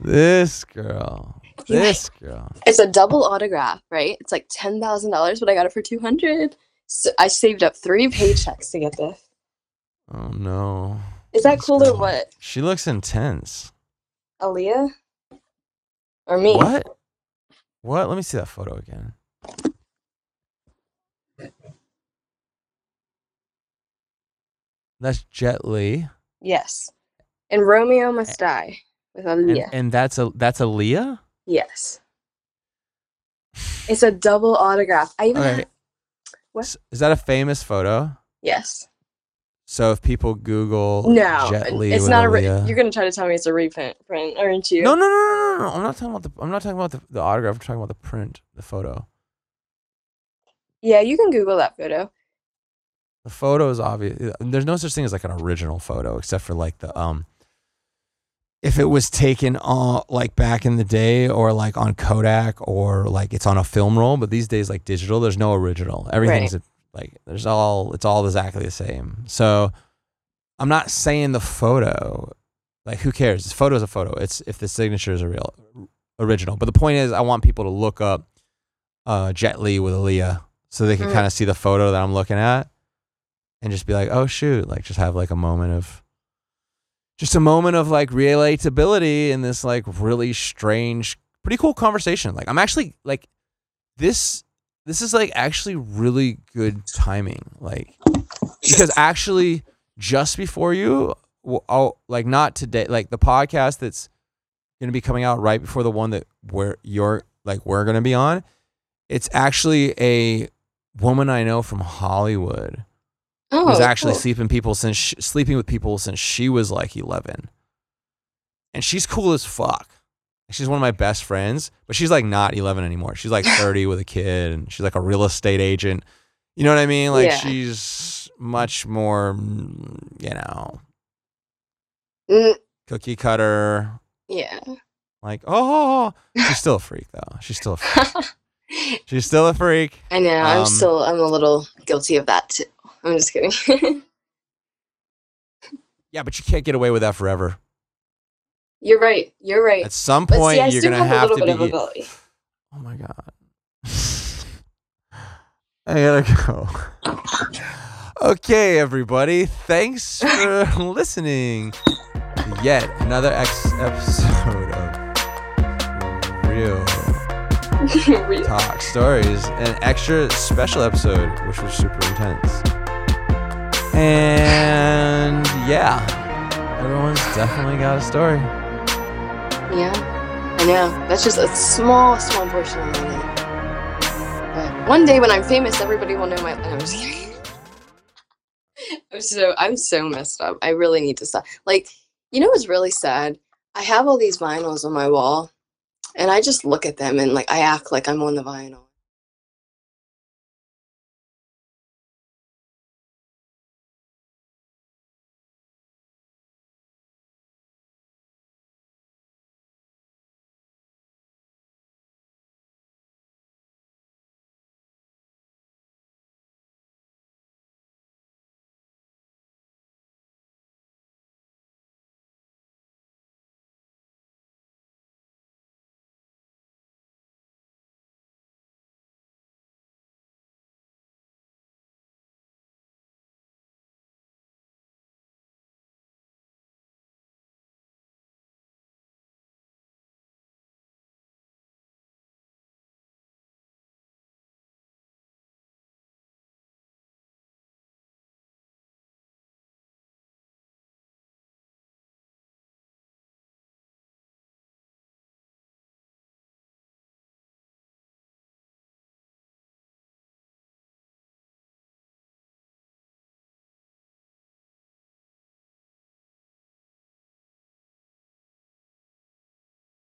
this girl. This girl. It's a double autograph, right? It's like ten thousand dollars, but I got it for two hundred. So I saved up three paychecks to get this. Oh no. Is that cool or what? She looks intense. Aaliyah? Or me? What? What? Let me see that photo again. That's Jet Li. Yes. And Romeo Must Die with And, Aaliyah. and that's a that's Aaliyah? yes. It's a double autograph. I even have- What? Is that a famous photo? yes. So if people Google No, Jet Li it's not a. Re- you're gonna try to tell me it's a reprint, print, aren't you? No, no, no, no, no, no. I'm not talking about the I'm not talking about the, the autograph. I'm talking about the print, the photo. Yeah, you can Google that photo. The photo is obvious. There's no such thing as like an original photo, except for like the um. If it was taken on like back in the day, or like on Kodak, or like it's on a film roll, but these days like digital, there's no original. Everything's like there's all it's all exactly the same. So I'm not saying the photo like who cares? This photo is a photo. It's if the signatures are real original. But the point is, I want people to look up uh, Jet Li with Aaliyah so they can Mm. kind of see the photo that I'm looking at and just be like, oh shoot, like just have like a moment of just a moment of like relatability in this like really strange, pretty cool conversation. Like I'm actually like this this is like actually really good timing. Like because actually just before you I'll, oh, like not today like the podcast that's going to be coming out right before the one that where you're like we're going to be on it's actually a woman i know from hollywood Oh, who's actually cool. sleeping people since sh sleeping with people since she was like 11 and she's cool as fuck she's one of my best friends but she's like not 11 anymore she's like 30 with a kid and she's like a real estate agent you know what i mean like Yeah. she's much more you know Mm, cookie cutter yeah. like oh she's still a freak though she's still a freak. she's still a freak I know. I'm Um, still. I'm a little guilty of that too. I'm just kidding. yeah but you can't get away with that forever You're right. You're right. at some point see, you're gonna have, have a to be bit of ability. Oh my god. I gotta go. Okay, everybody. Thanks for listening yet another ex- episode of Real Real. Talk Stories, an extra special episode, which was super intense. And yeah, everyone's definitely got a story. Yeah, I know. That's just a small, small portion of my life. But one day when I'm famous, everybody will know my. I'm just kidding. I'm so I'm so messed up. I really need to stop. Like, you know what's really sad? I have all these vinyls on my wall, and I just look at them and like I act like I'm on the vinyl.